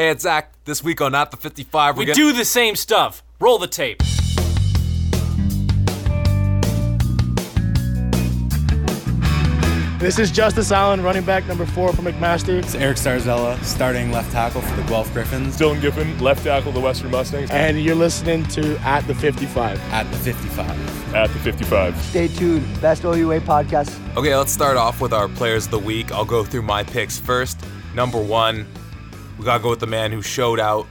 Hey, it's Zach. This week on At the 55, we're We gonna- do the same stuff. Roll the tape. This is Justice Allen, running back number four for McMaster. It's Eric Starzella, starting left tackle for the Guelph Griffins Dylan Giffen, left tackle, the Western Mustangs. And you're listening to At the 55. at the 55. At the 55. Stay tuned. Best OUA podcast. Okay, let's start off with our players of the week. I'll go through my picks first. Number one, we gotta go with the man who showed out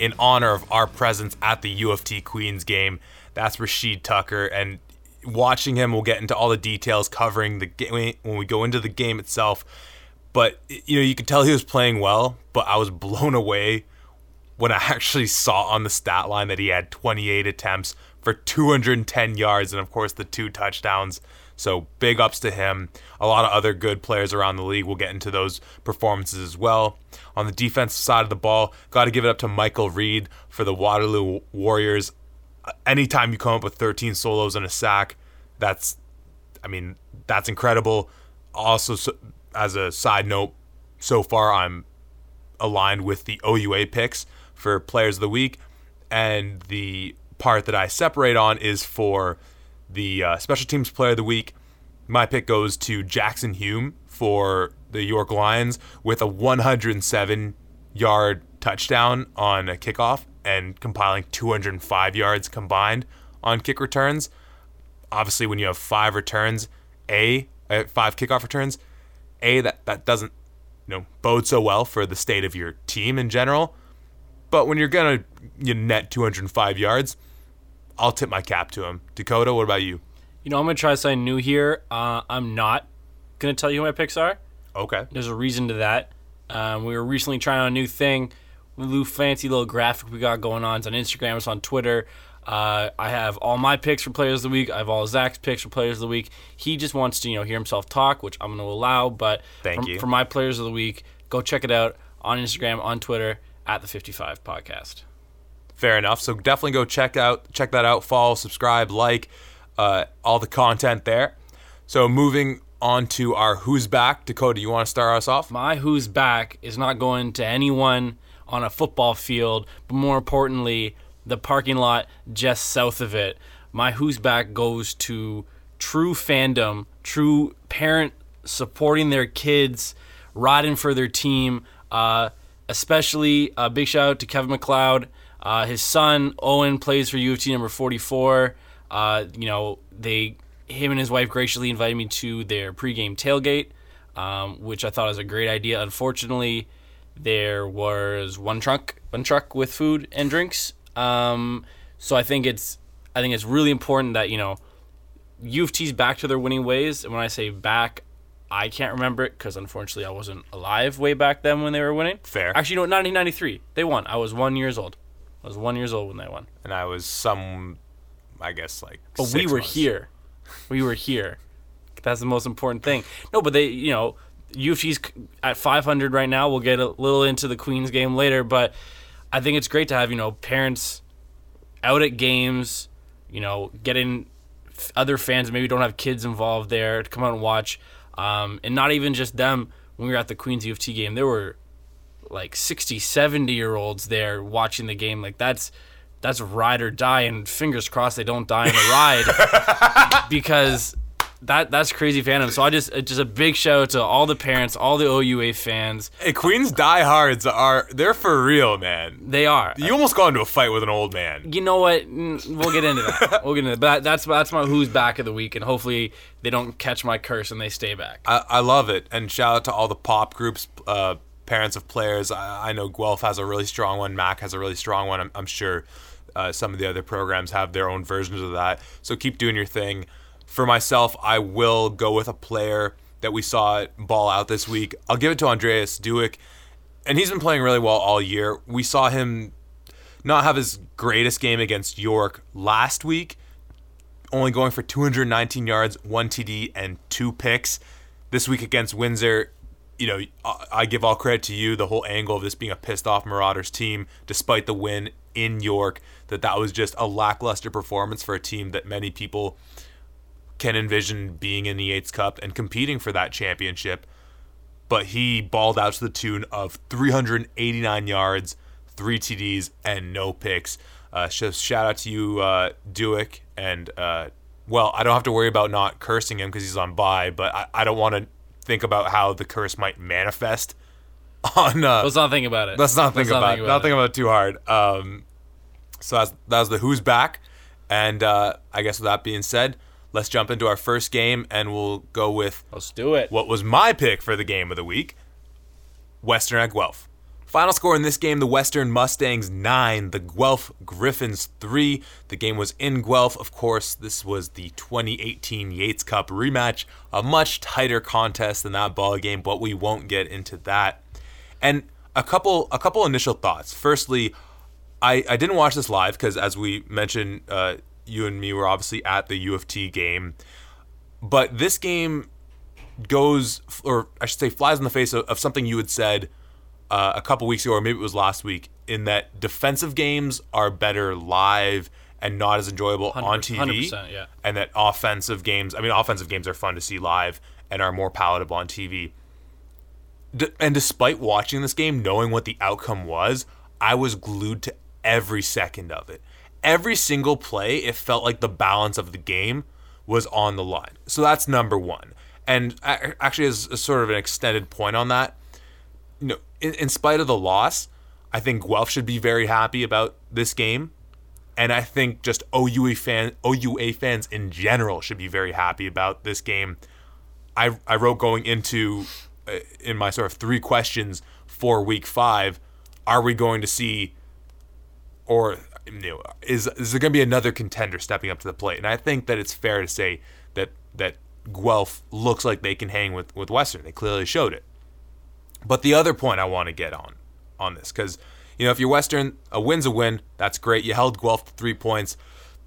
in honor of our presence at the UFT Queens game. That's Rashid Tucker, and watching him, we'll get into all the details covering the game when we go into the game itself. But you know, you could tell he was playing well, but I was blown away when I actually saw on the stat line that he had 28 attempts for 210 yards and of course the two touchdowns. So big ups to him. A lot of other good players around the league. We'll get into those performances as well. On the defensive side of the ball, got to give it up to Michael Reed for the Waterloo Warriors. Anytime you come up with 13 solos and a sack, that's I mean, that's incredible. Also, as a side note, so far I'm aligned with the OUA picks for players of the week, and the part that I separate on is for the uh, special teams player of the week. My pick goes to Jackson Hume for the York Lions with a 107 yard touchdown on a kickoff and compiling 205 yards combined on kick returns. Obviously, when you have five returns, a uh, five kickoff returns, a that that doesn't you know bode so well for the state of your team in general. But when you're gonna you net 205 yards, I'll tip my cap to him. Dakota, what about you? You know, I'm going to try something new here. Uh, I'm not going to tell you who my picks are. Okay. There's a reason to that. Um, we were recently trying out a new thing, a little fancy little graphic we got going on. It's on Instagram, it's on Twitter. Uh, I have all my picks for players of the week. I have all Zach's picks for players of the week. He just wants to, you know, hear himself talk, which I'm going to allow. But Thank for, you. for my players of the week, go check it out on Instagram, on Twitter, at the 55 Podcast. Fair enough. So definitely go check out check that out. Follow, subscribe, like uh, all the content there. So moving on to our who's back. Dakota, you want to start us off? My who's back is not going to anyone on a football field, but more importantly, the parking lot just south of it. My who's back goes to true fandom, true parent supporting their kids, riding for their team. Uh, especially a big shout out to Kevin McLeod. Uh, his son Owen plays for U of T number 44. Uh, you know, they him and his wife graciously invited me to their pregame tailgate, um, which I thought was a great idea. Unfortunately, there was one truck, one truck with food and drinks. Um, so I think it's, I think it's really important that you know, U of T's back to their winning ways. And when I say back, I can't remember it because unfortunately I wasn't alive way back then when they were winning. Fair. Actually, no, 1993 they won. I was one years old. I was one years old when they won. And I was some, I guess like. But we were months. here. We were here. That's the most important thing. No, but they, you know, UFT's at 500 right now. We'll get a little into the Queens game later, but I think it's great to have, you know, parents out at games, you know, getting other fans maybe don't have kids involved there to come out and watch. Um, and not even just them. When we were at the Queens UFT game, there were like 60, 70 year olds there watching the game. Like that's that's ride or die, and fingers crossed they don't die in the ride because that that's crazy fandom. So I just uh, just a big shout out to all the parents, all the OUA fans. Hey, Queens diehards are they're for real, man. They are. You almost got into a fight with an old man. You know what? Mm, We'll get into that. We'll get into that. But that's that's my who's back of the week, and hopefully they don't catch my curse and they stay back. I, I love it. And shout out to all the pop groups, uh, parents of players. I, I know Guelph has a really strong one. Mac has a really strong one. I'm, I'm sure uh, some of the other programs have their own versions of that. So keep doing your thing. For myself, I will go with a player that we saw ball out this week. I'll give it to Andreas Dueck. And he's been playing really well all year. We saw him not have his greatest game against York last week, only going for 219 yards, one TD, and two picks. This week against Windsor, you know, I- give all credit to you. The whole angle of this being a pissed off Marauders team, despite the win in York, that that was just a lackluster performance for a team that many people can envision being in the Yates Cup and competing for that championship. but he balled out to the tune of 389 yards, three TDs, and no picks. Uh, so shout out to you, uh, Dueck, and uh, well, I don't have to worry about not cursing him because he's on bye, but I, I don't want to think about how the curse might manifest on. Uh, Let's not think about it. Let's not think Let's about it. Not think about it too hard. Um, so that's that was the who's back, and uh, I guess with that being said, let's jump into our first game, and we'll go with Let's do it. what was my pick for the game of the week, Western at Guelph. Final score in this game: the Western Mustangs nine, the Guelph Griffins three. The game was in Guelph, of course. This was the 2018 Yates Cup rematch, a much tighter contest than that ball game, but we won't get into that. And a couple a couple initial thoughts. Firstly, I, I didn't watch this live because as we mentioned, uh, you and me were obviously at the U of T game. But this game goes, or I should say, flies in the face of, of something you had said uh, a couple weeks ago, or maybe it was last week, in that defensive games are better live and not as enjoyable on 100, TV. 100%, yeah. And that offensive games, I mean, offensive games are fun to see live and are more palatable on TV. D- and despite watching this game, knowing what the outcome was, I was glued to every second of it. Every single play, it felt like the balance of the game was on the line. So that's number one. And actually, as a sort of an extended point on that, you know, in, in spite of the loss, I think Guelph should be very happy about this game. And I think just OUA fan OUA fans in general should be very happy about this game. I I wrote going into uh, in my sort of three questions for week 5, are we going to see or you know, is is there going to be another contender stepping up to the plate? And I think that it's fair to say that that Guelph looks like they can hang with with Western. They clearly showed it. But the other point I want to get on on this because you know if you're Western, a win's a win. That's great. You held Guelph to three points.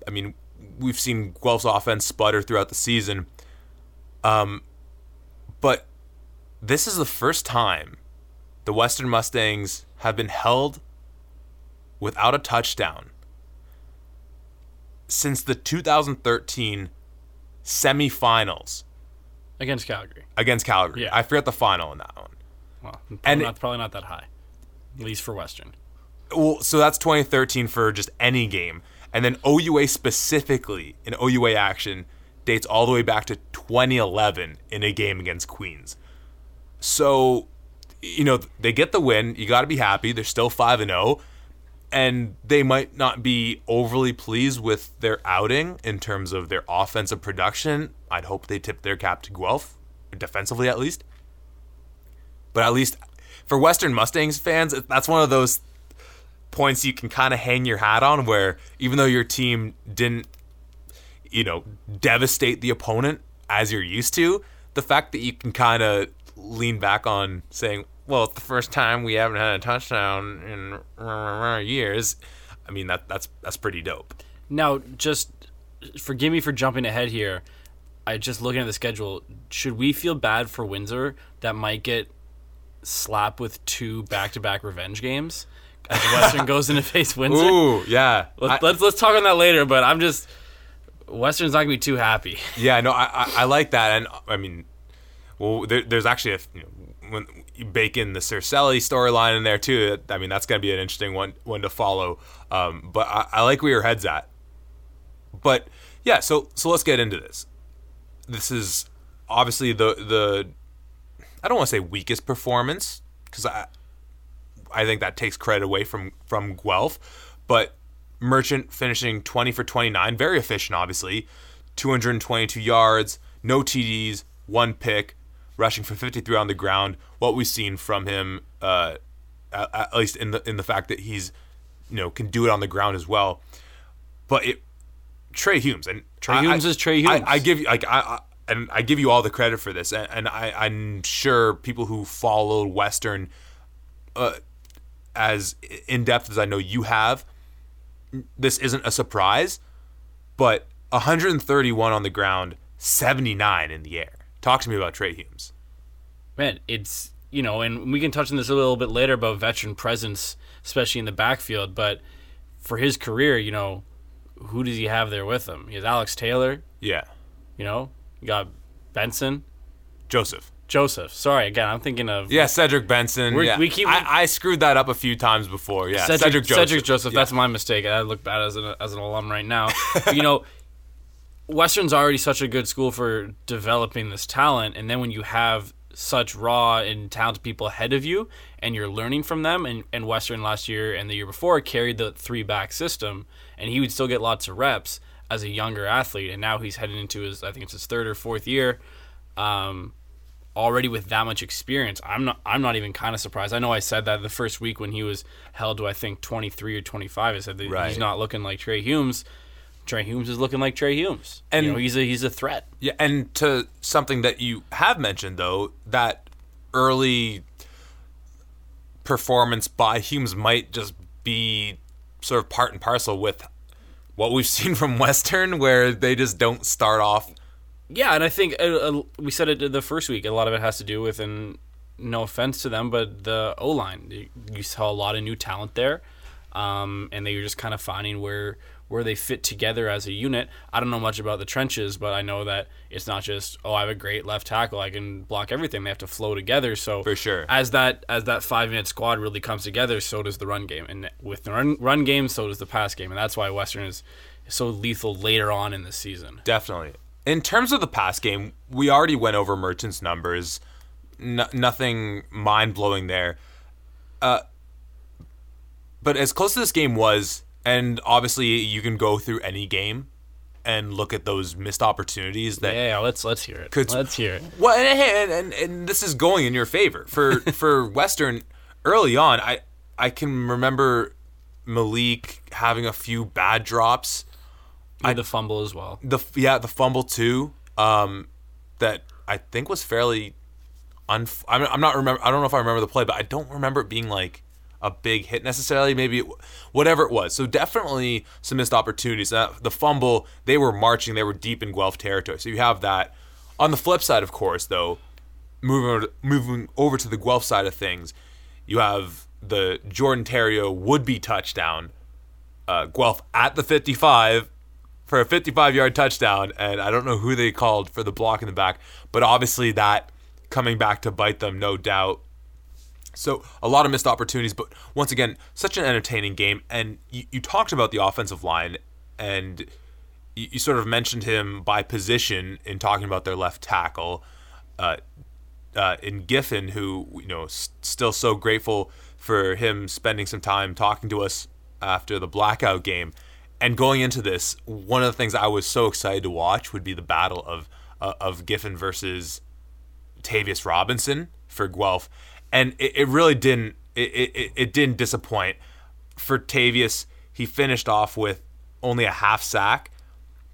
I mean, we've seen Guelph's offense sputter throughout the season. Um, but this is the first time the Western Mustangs have been held without a touchdown since the 2013 semifinals Against Calgary. against Calgary. Yeah. I forget the final in that one. Well, probably, And- not, probably not that high. At least for Western. Well, so that's 2013 for just any game. And then OUA specifically in OUA action dates all the way back to 2011 in a game against Queens. So, you know, they get the win. You got to be happy. They're still 5 and 0 and they might not be overly pleased with their outing in terms of their offensive production. I'd hope they tip their cap to Guelph, defensively at least. But at least for Western Mustangs fans, that's one of those points you can kind of hang your hat on where even though your team didn't you know devastate the opponent as you're used to the fact that you can kind of lean back on saying well it's the first time we haven't had a touchdown in years i mean that that's that's pretty dope Now, just forgive me for jumping ahead here. I just looking at the schedule. Should we feel bad for Windsor that might get slapped with two back-to-back revenge games as Western goes into face Windsor? ooh yeah Let's, I- let's let's talk on that later. But I'm just Western's not gonna be too happy. Yeah, no, I, I, I like that, and I mean, well, there, there's actually a you know, when you bake in the Cercelli storyline in there too. I mean, that's gonna be an interesting one one to follow. Um, but I, I like where your head's at. But yeah, so so let's get into this. This is obviously the the I don't want to say weakest performance because I I think that takes credit away from from Guelph, but Merchant finishing 20 for 29, very efficient, obviously, 222 yards, no TDs, one pick, rushing for 53 on the ground. What we've seen from him, uh, at, at least in the in the fact that he's you know can do it on the ground as well. But it Trey Humes and Trey I- Humes I- is Trey Humes. I give you like I, I and I give you all the credit for this, and, and I, I'm sure people who followed Western uh, as in depth as I know you have, this isn't a surprise, but 131 on the ground, 79 in the air. Talk to me about Trey Humes. Man, it's you know, and we can touch on this a little bit later about veteran presence, especially in the backfield. But for his career, you know, who does he have there with him? He has Alex Taylor. Yeah, You know, you got Benson, Joseph. Joseph. Sorry, again, I'm thinking of Yeah, Cedric Benson. We're- yeah. we keep- I, I screwed that up a few times before. Yeah, Cedric, Cedric, Joseph. Cedric Joseph. That's my mistake. I look bad as an as an alum right now. But, you know, Western's already such a good school for developing this talent, and then when you have such raw and talented people ahead of you, and you're learning from them, and, and Western last year and the year before carried the three back system, and he would still get lots of reps as a younger athlete, and now he's headed into his I think it's his third or fourth year. Um, already with that much experience, I'm not I'm not even kind of surprised. I know I said that the first week when he was held to I think 23 or 25. I said that Right. he's not looking like Trey Humes. Trey Humes is looking like Trey Humes, And- you know, he's a he's a threat. Yeah, and to something that you have mentioned though, that early performance by Humes might just be sort of part and parcel with what we've seen from Western, where they just don't start off. Yeah, and I think uh, uh, we said it the first week. A lot of it has to do with, and no offense to them, but the O line. You, you saw a lot of new talent there, um, and they were just kind of finding where where they fit together as a unit. I don't know much about the trenches, but I know that it's not just oh I have a great left tackle, I can block everything. They have to flow together. So For sure. as that as that five minute squad really comes together, so does the run game, and with the run run game, so does the pass game, and that's why Western is so lethal later on in the season. Definitely. In terms of the pass game, we already went over Merchant's numbers. No, nothing mind blowing there. Uh, but as close as this game was, and obviously you can go through any game and look at those missed opportunities that Yeah, yeah, let's let's hear it. Could- let's hear it. Well, and, and, and, and this is going in your favor for for Western early on. I I can remember Malik having a few bad drops. I the fumble as well. The yeah, the fumble too. Um, that I think was fairly. Unf- I'm, I'm not remember. I don't know if I remember the play, but I don't remember it being like a big hit necessarily. Maybe it, whatever it was. So definitely some missed opportunities. Uh, the fumble, they were marching. They were deep in Guelph territory. So you have that. On the flip side, of course, though, moving moving over to the Guelph side of things, you have the Jordan Terrio would be touchdown. Uh, Guelph at the 55 for a 55 yard touchdown, and I don't know who they called for the block in the back, but obviously that coming back to bite them, no doubt. So a lot of missed opportunities, but once again, such an entertaining game. And you, you talked about the offensive line, and you, you sort of mentioned him by position in talking about their left tackle. Uh, uh, in Giffen, who you know, s- still so grateful for him spending some time talking to us after the blackout game, and going into this, one of the things I was so excited to watch would be the battle of uh, of Giffen versus Tavius Robinson for Guelph, and it, it really didn't it, it, it didn't disappoint. For Tavius, he finished off with only a half sack,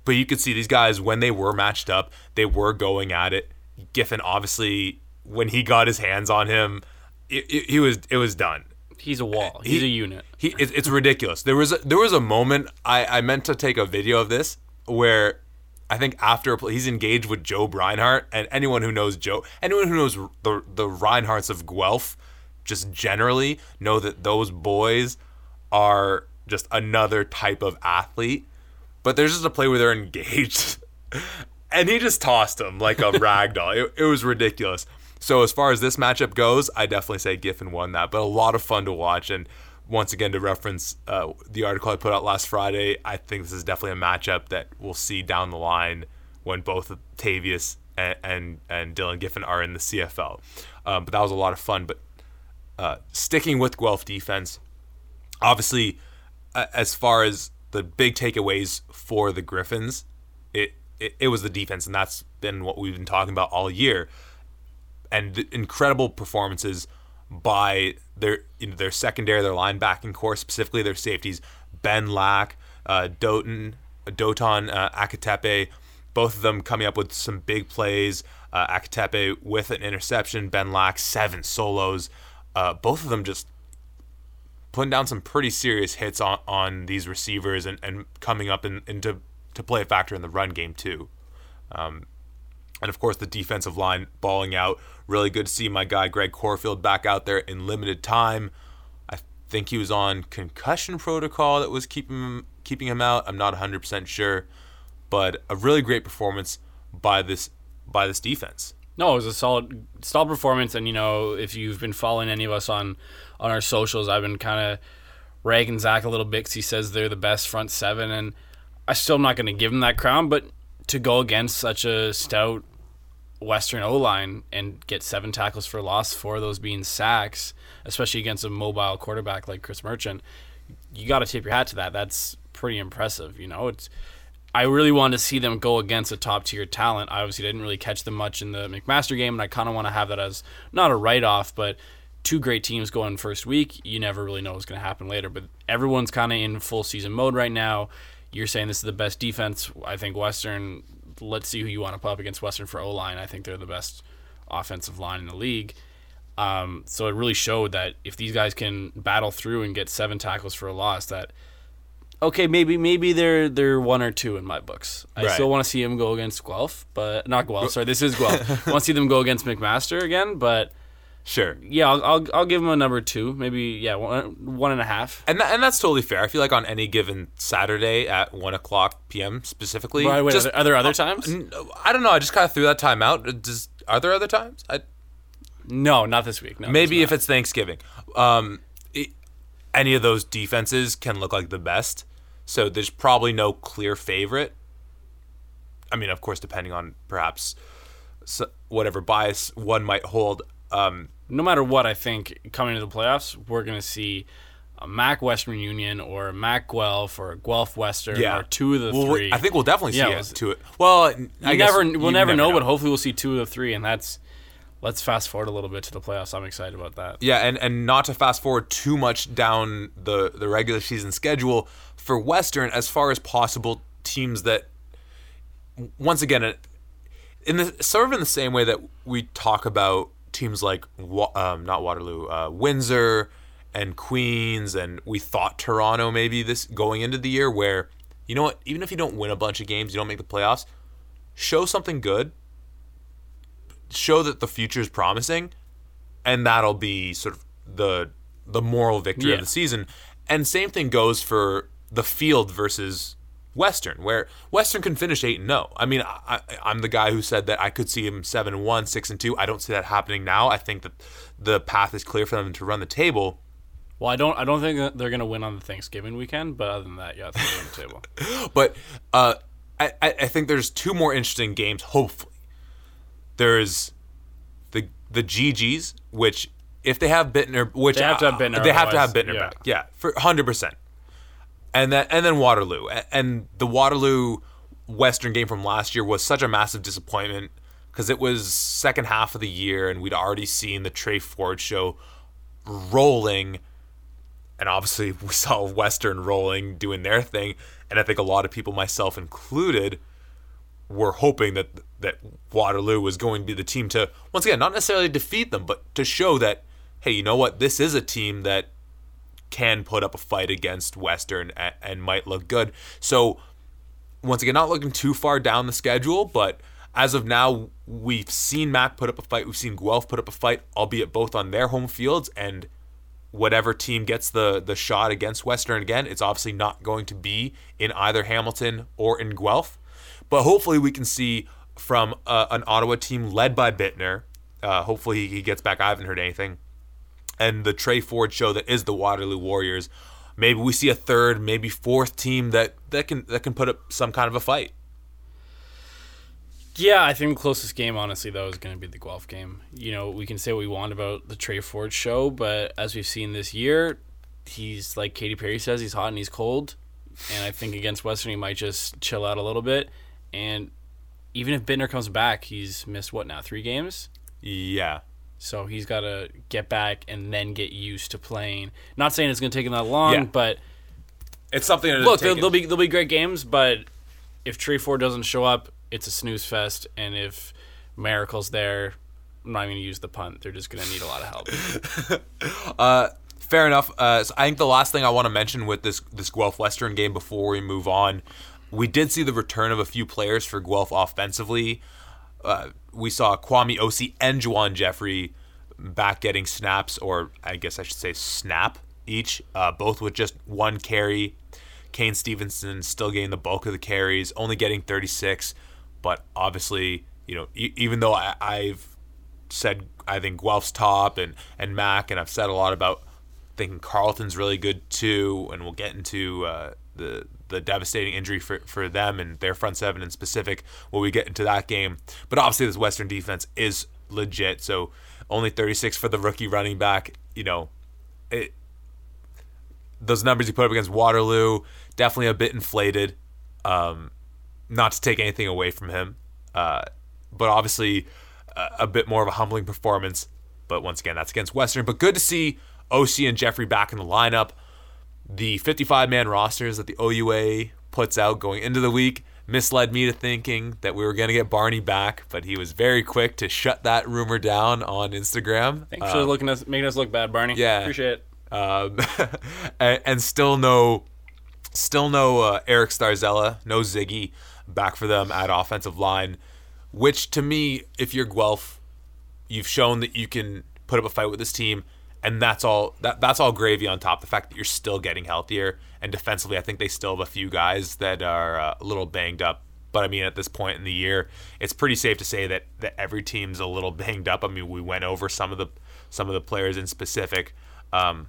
but you could see these guys when they were matched up, they were going at it. Giffen obviously, when he got his hands on him, it, it, he was it was done. He's a wall. He's He- a unit. He it, it's ridiculous. There was a, there was a moment I I meant to take a video of this where I think after a play, he's engaged with Joe Reinhardt and anyone who knows Joe, anyone who knows the the Reinhardts of Guelph, just generally know that those boys are just another type of athlete. But there's just a play where they're engaged, and he just tossed him like a rag doll. It, it was ridiculous. So as far as this matchup goes, I definitely say Giffen won that, but a lot of fun to watch. And once again, to reference uh, the article I put out last Friday, I think this is definitely a matchup that we'll see down the line when both Tavius and and, and Dylan Giffen are in the CFL. Um, but that was a lot of fun. But uh, sticking with Guelph defense, obviously, uh, as far as the big takeaways for the Griffins, it, it it was the defense, and that's been what we've been talking about all year. And the incredible performances by their you know, their secondary, their linebacking core, specifically their safeties, Ben Lack, uh, Doton, Doton uh, Akatepe, both of them coming up with some big plays. Uh, Akatepe with an interception, Ben Lack seven solos. Uh, both of them just putting down some pretty serious hits on, on these receivers and, and coming up in, into to play a factor in the run game too. Um, and of course, the defensive line balling out. Really good to see my guy Greg Corfield back out there in limited time. I think he was on concussion protocol that was keeping him, keeping him out. I'm not 100% sure, but a really great performance by this by this defense. No, it was a solid, solid performance. And you know, if you've been following any of us on on our socials, I've been kind of ragging Zach a little bit because he says they're the best front seven, and I still am not going to give him that crown. But to go against such a stout Western O line and get seven tackles for loss, four of those being sacks, especially against a mobile quarterback like Chris Merchant, you got to tip your hat to that. That's pretty impressive. You know, it's. I really wanted to see them go against a top tier talent. I obviously didn't really catch them much in the McMaster game, and I kind of want to have that as not a write off, but two great teams going first week. You never really know what's going to happen later, but everyone's kind of in full season mode right now. You're saying this is the best defense. I think Western. Let's see who you want to put up against Western for O line. I think they're the best offensive line in the league. Um, so it really showed that if these guys can battle through and get seven tackles for a loss, that okay, maybe maybe they're they're one or two in my books. I Right. still want to see him go against Guelph, but not Guelph. Sorry, this is Guelph. I want to see them go against McMaster again, but Sure. yeah, I'll, I'll I'll give them a number two, maybe yeah, one one and a half. And, that, and that's totally fair. I feel like on any given Saturday at 1 o'clock p.m. specifically. Wait, wait, just- are, there, other times? I don't know. I just kind of threw that time out. Does, are there other times? I, No, not this week. No, maybe if it's Thanksgiving. Um, it, any of those defenses can look like the best. So there's probably no clear favorite. I mean, of course, depending on perhaps whatever bias one might hold. Um, no matter what, I think coming to the playoffs, we're going to see a Mac Western Union or a Mac Guelph or a Guelph Western yeah, or two of the Well, three. I think we'll definitely see Yeah, it we'll- to. Well, I never, we'll never, know, but hopefully we'll see two of the three, and that's. Let's fast forward a little bit to the playoffs. I'm excited about that. Yeah, and, and not to fast forward too much down the, the regular season schedule for Western, as far as possible, teams that once again, it- in the sort of in the same way that we talk about teams like um, not Waterloo, uh, Windsor and Queens, and we thought Toronto maybe this going into the year, where you know what, even if you don't win a bunch of games, you don't make the playoffs, show something good, show that the future is promising, and that'll be sort of the the moral victory of the season. And same thing goes for the field versus Western, where Western can finish eight and zero. I mean, I, I'm the guy who said that I could see him seven and one, six and two. I don't see that happening now. I think that the path is clear for them to run the table. Well, I don't. I don't think that they're going to win on the Thanksgiving weekend, but other than that, yeah, they're on the table. But uh, I, I I think there's two more interesting games. Hopefully, there's the the GGs, which if they have Bittner, which They have to have Bittner, they have to have Bittner yeah. back, yeah, for hundred percent. And then and then Waterloo, and the Waterloo Western game from last year was such a massive disappointment because it was second half of the year, and we'd already seen the Tre Ford show rolling. And obviously we saw Western rolling doing their thing, and I think a lot of people, myself included, were hoping that that Waterloo was going to be the team to once again not necessarily defeat them, but to show that hey, you know what, this is a team that can put up a fight against Western and, and might look good. So once again, not looking too far down the schedule, but as of now, we've seen Mac put up a fight, we've seen Guelph put up a fight, albeit both on their home fields and whatever team gets the the shot against Western again, it's obviously not going to be in either Hamilton or in Guelph. But hopefully, we can see from uh, an Ottawa team led by Bittner. Uh, hopefully, he gets back. I haven't heard anything. And the Tre Ford show that is the Waterloo Warriors. Maybe we see a third, maybe fourth team that, that can that can put up some kind of a fight. Yeah, I think the closest game, honestly, though, is going to be the Guelph game. You know, we can say what we want about the Tre Ford show, but as we've seen this year, he's like Katy Perry says, he's hot and he's cold. And I think against Western, he might just chill out a little bit. And even if Bittner comes back, he's missed what now, three games? Yeah. So he's got to get back and then get used to playing. Not saying it's going to take him that long, Yeah. but It's something to look, take there'll, be there'll be great games, but if Tre Ford doesn't show up, it's a snooze fest. And if Miracle's there, I'm not even gonna use the punt. They're just gonna need a lot of help. Fair enough. Uh, so I think the last thing I want to mention with this this Guelph Western game before we move on, we did see the return of a few players for Guelph offensively. Uh, we saw Kwame Osi and Juwan Jeffrey back getting snaps, or I guess I should say snap each, uh, both with just one carry. Kane Stevenson still getting the bulk of the carries, only getting 36, but obviously you know, e- even though I, I've said I think Guelph's top and and Mac, and I've said a lot about thinking Carleton's really good too, and we'll get into uh, the the devastating injury for, for them and their front seven in specific when we get into that game. But obviously, this Western defense is legit. So only 36 for the rookie running back. You know, it, those numbers you put up against Waterloo definitely a bit inflated. Um, not to take anything away from him, uh, but obviously a, a bit more of a humbling performance. But once again, that's against Western. But good to see OC and Jeffrey back in the lineup. The 55 man rosters that the OUA puts out going into the week misled me to thinking that we were going to get Barney back, but he was very quick to shut that rumor down on Instagram. Thanks for looking us, making us look bad, Barney. yeah. appreciate it. Um, and, and still no, still no uh, Eric Starzella, no Ziggy back for them at offensive line. Which to me, if you're Guelph, you've shown that you can put up a fight with this team, and that's all. That that's all gravy on top. The fact that you're still getting healthier, and defensively, I think they still have a few guys that are uh, a little banged up. But I mean, at this point in the year, it's pretty safe to say that that every team's a little banged up. I mean, we went over some of the some of the players in specific. Um,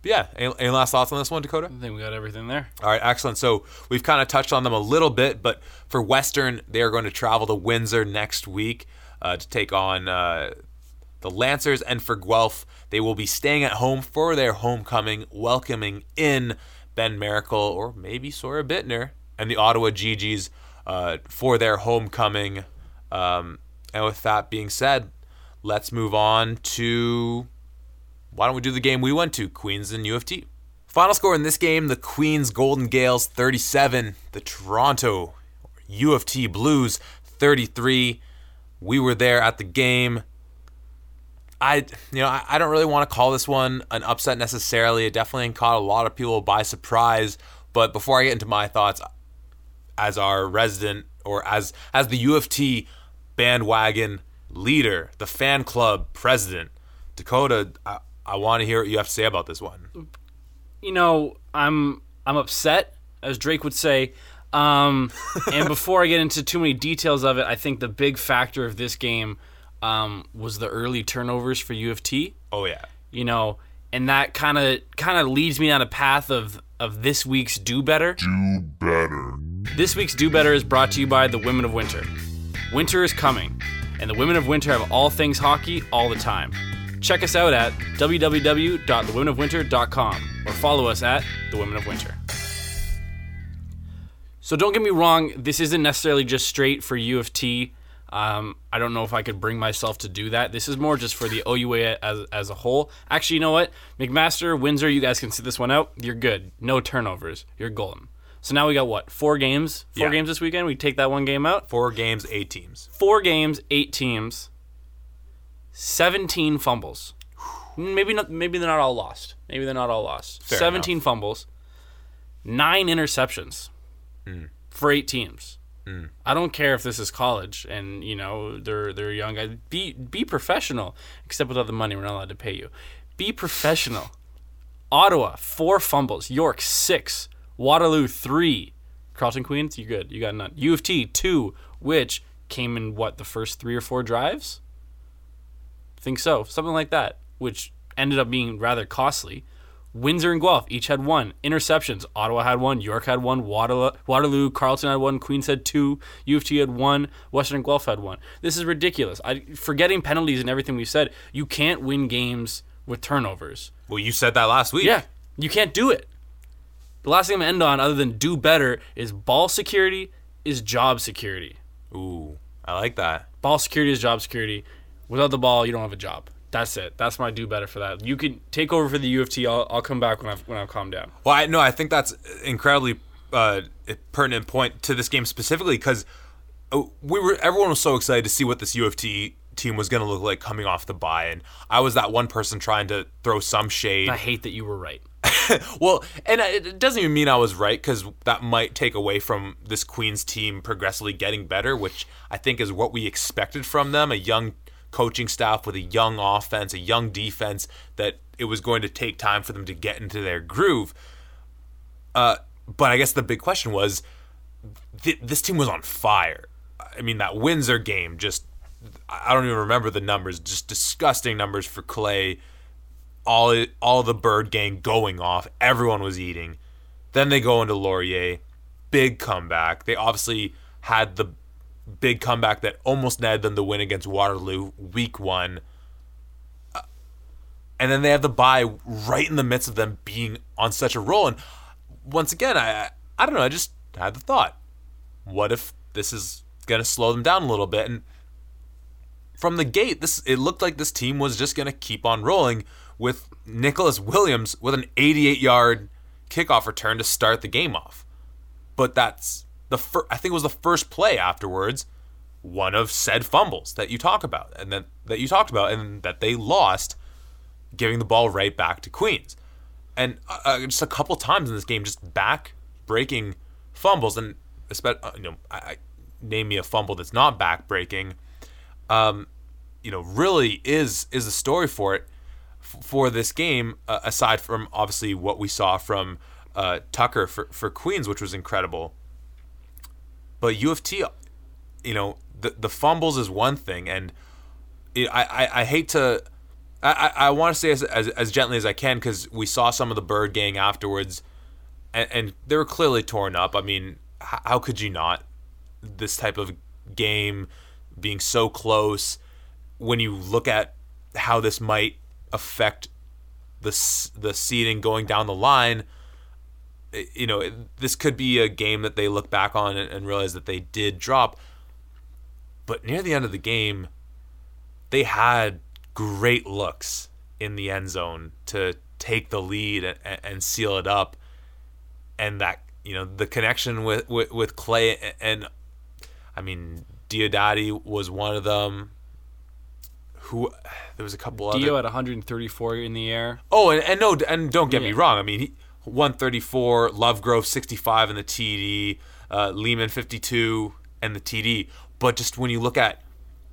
but yeah, any, any last thoughts on this one, Dakota? I think we got everything there. All right, excellent. So we've kind of touched on them a little bit, but for Western, they are going to travel to Windsor next week uh, to take on uh, the Lancers, and for Guelph, they will be staying at home for their homecoming, welcoming in Ben Miracle or maybe Sora Bittner and the Ottawa GGs uh, for their homecoming. Um, and with that being said, let's move on to why don't we do the game we went to, Queens and UFT? Final score in this game, the Queens Golden Gaels 37, the Toronto UFT Blues 33. We were there at the game. I you know, I, I don't really want to call this one an upset necessarily. It definitely caught a lot of people by surprise. But before I get into my thoughts as our resident or as as the UFT bandwagon leader, the fan club president, Dakota, I, I want to hear what you have to say about this one. you know, I'm I'm upset, as Drake would say. Um, and before I get into too many details of it, I think the big factor of this game um, was the early turnovers for U of T. Oh yeah. You know, and that kind of kind of leads me on a path of of this week's do better. Do better. This week's Do Better is brought to you by the Women of Winter. Winter is coming, and the Women of Winter have all things hockey all the time. Check us out at www.thewomenofwinter.com or follow us at The Women of Winter. So don't get me wrong, this isn't necessarily just straight for U of T. Um, I don't know if I could bring myself to do that. This is more just for the OUA as, as a whole. Actually, you know what? McMaster, Windsor, you guys can sit this one out. You're good. No turnovers. You're golden. So now we got what? Four games? Four Yeah. games this weekend? We take that one game out? Four games, eight teams. Four games, eight teams, 17 fumbles. Maybe not. Maybe they're not all lost. Maybe they're not all lost. Fair 17 fumbles, nine interceptions for eight teams. I don't care if this is college and you know they're they're young guys. Be be professional. Except without the money, we're not allowed to pay you. Be professional. Ottawa four fumbles. York six. Waterloo three. Carleton Queens, you good? You got none. U of T two, which came in what the first three or four drives. Think so, something like that, which ended up being rather costly. Windsor and Guelph each had one. Interceptions. Ottawa had one. York had one. Waterloo, Waterloo Carleton had one. Queens had two. U of T had one. Western and Guelph had one. This is ridiculous. I, forgetting penalties and everything we said, you can't win games with turnovers. Well, you said that last week. Yeah, you can't do it. The last thing I'm gonna end on, other than do better, is ball security is job security. Ooh, I like that. Ball security is job security. Without the ball, you don't have a job. That's it. That's my do better for that. You can take over for the U of T. I'll, I'll come back when I've when I've calmed down. Well, I no, I think that's incredibly uh, pertinent point to this game specifically because we were everyone was so excited to see what this UFT team was going to look like coming off the bye, and I was that one person trying to throw some shade. I hate that you were right. well, and it doesn't even mean I was right because that might take away from this Queens team progressively getting better, which I think is what we expected from them. A young coaching staff with a young offense, a young defense that it was going to take time for them to get into their groove. Uh, but I guess the big question was th- this team was on fire. I mean, that Windsor game just I don't even remember the numbers. Just disgusting numbers for Clay. All all the bird gang going off. Everyone was eating. Then they go into Laurier. Big comeback. They obviously had the big comeback that almost netted them the win against Waterloo week one. Uh, and then they have the bye right in the midst of them being on such a roll. And once again, I I don't know. I just had the thought, what if this is gonna slow them down a little bit? And from the gate, this it looked like this team was just gonna keep on rolling with Nicholas Williams with an 88 yard kickoff return to start the game off. But that's the fir- I think it was the first play afterwards, one of said fumbles that you talk about and that that you talked about and that they lost, giving the ball right back to Queens, and uh, uh just a couple times in this game, just back breaking fumbles and uh, you know I, I, name me a fumble that's not back breaking, um, you know really is is the story for it for this game uh, aside from obviously what we saw from uh, Tucker for for Queens, which was incredible. But U of T, you know, the the fumbles is one thing, and it, I, I I hate to. I, I want to say as, as, as gently as I can because we saw some of the Bird gang afterwards, and, and they were clearly torn up. I mean, how, how could you not? This type of game being so close, when you look at how this might affect the the seeding going down the line, Eh, you know, this could be a game that they look back on and, and realize that they did drop. But near the end of the game, they had great looks in the end zone to take the lead and, and seal it up. And that, you know, the connection with, with, with Clay and, I mean, Diodati was one of them. Who there was a couple Dio other. at 134 in the air. Oh, and, and no, and don't get me wrong. I mean, he, 134, Lovegrove 65 in the TD, uh, Lehman 52 and the TD. But just when you look at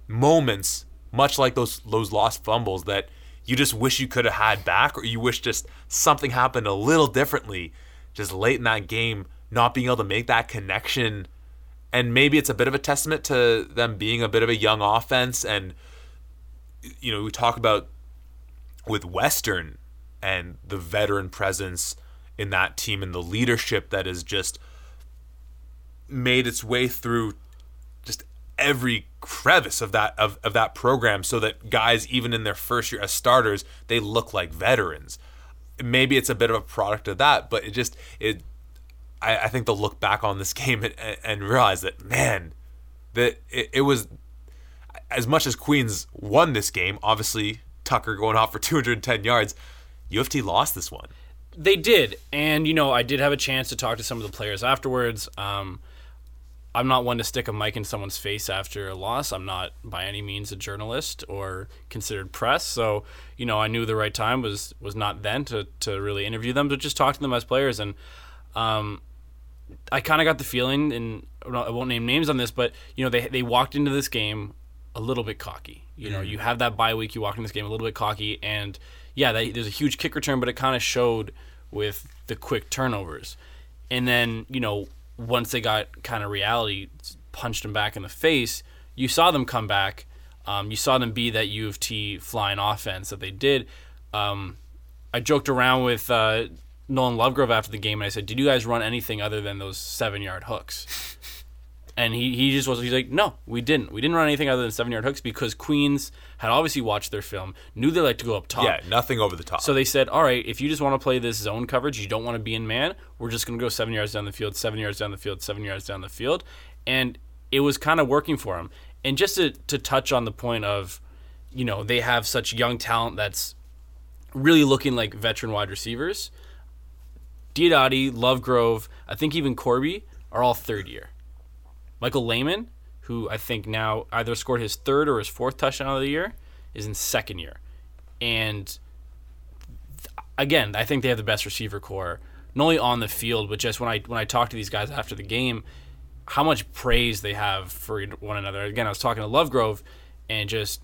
moments, much like those those lost fumbles that you just wish you could have had back, or you wish just something happened a little differently, just late in that game, not being able to make that connection. And maybe it's a bit of a testament to them being a bit of a young offense. And, you know, we talk about with Western and the veteran presence in that team and the leadership that has just made its way through just every crevice of that of, of that program so that guys even in their first year as starters they look like veterans. Maybe it's a bit of a product of that but it just it i, I think they'll look back on this game and, and realize that man that it, it was as much as queens won this game obviously tucker going off for 210 yards uft lost this one They did, and you know, I did have a chance to talk to some of the players afterwards. Um, I'm not one to stick a mic in someone's face after a loss. I'm not by any means a journalist or considered press, so you know, I knew the right time was was not then to to really interview them, but just talk to them as players. And um, I kind of got the feeling, and I won't name names on this, but you know, they they walked into this game a little bit cocky. You know, you have that bye week, you walk in this game a little bit cocky, and yeah, there's a huge kick return, but it kind of showed with the quick turnovers. And then, you know, once they got kind of reality punched them back in the face, you saw them come back. Um, you saw them be that U of T flying offense that they did. Um, I joked around with uh, Nolan Lovegrove after the game, and I said, "Did you guys run anything other than those seven-yard hooks?" And he, he just was he's like, no, we didn't. We didn't run anything other than seven yard hooks because Queens had obviously watched their film, knew they like to go up top. yeah nothing over the top So they said, all right, if you just want to play this zone coverage, you don't want to be in man, we're just going to go seven yards down the field, seven yards down the field, seven yards down the field. And it was kind of working for them. And just to, to touch on the point of, you know, they have such young talent that's really looking like veteran wide receivers. Diodati, Lovegrove, I think even Corby are all third year. Michael Lehman, who I think now either scored his third or his fourth touchdown of the year, is in second year. And again, I think they have the best receiver core, not only on the field, but just when I when I talk to these guys after the game, how much praise they have for one another. Again, I was talking to Lovegrove and just,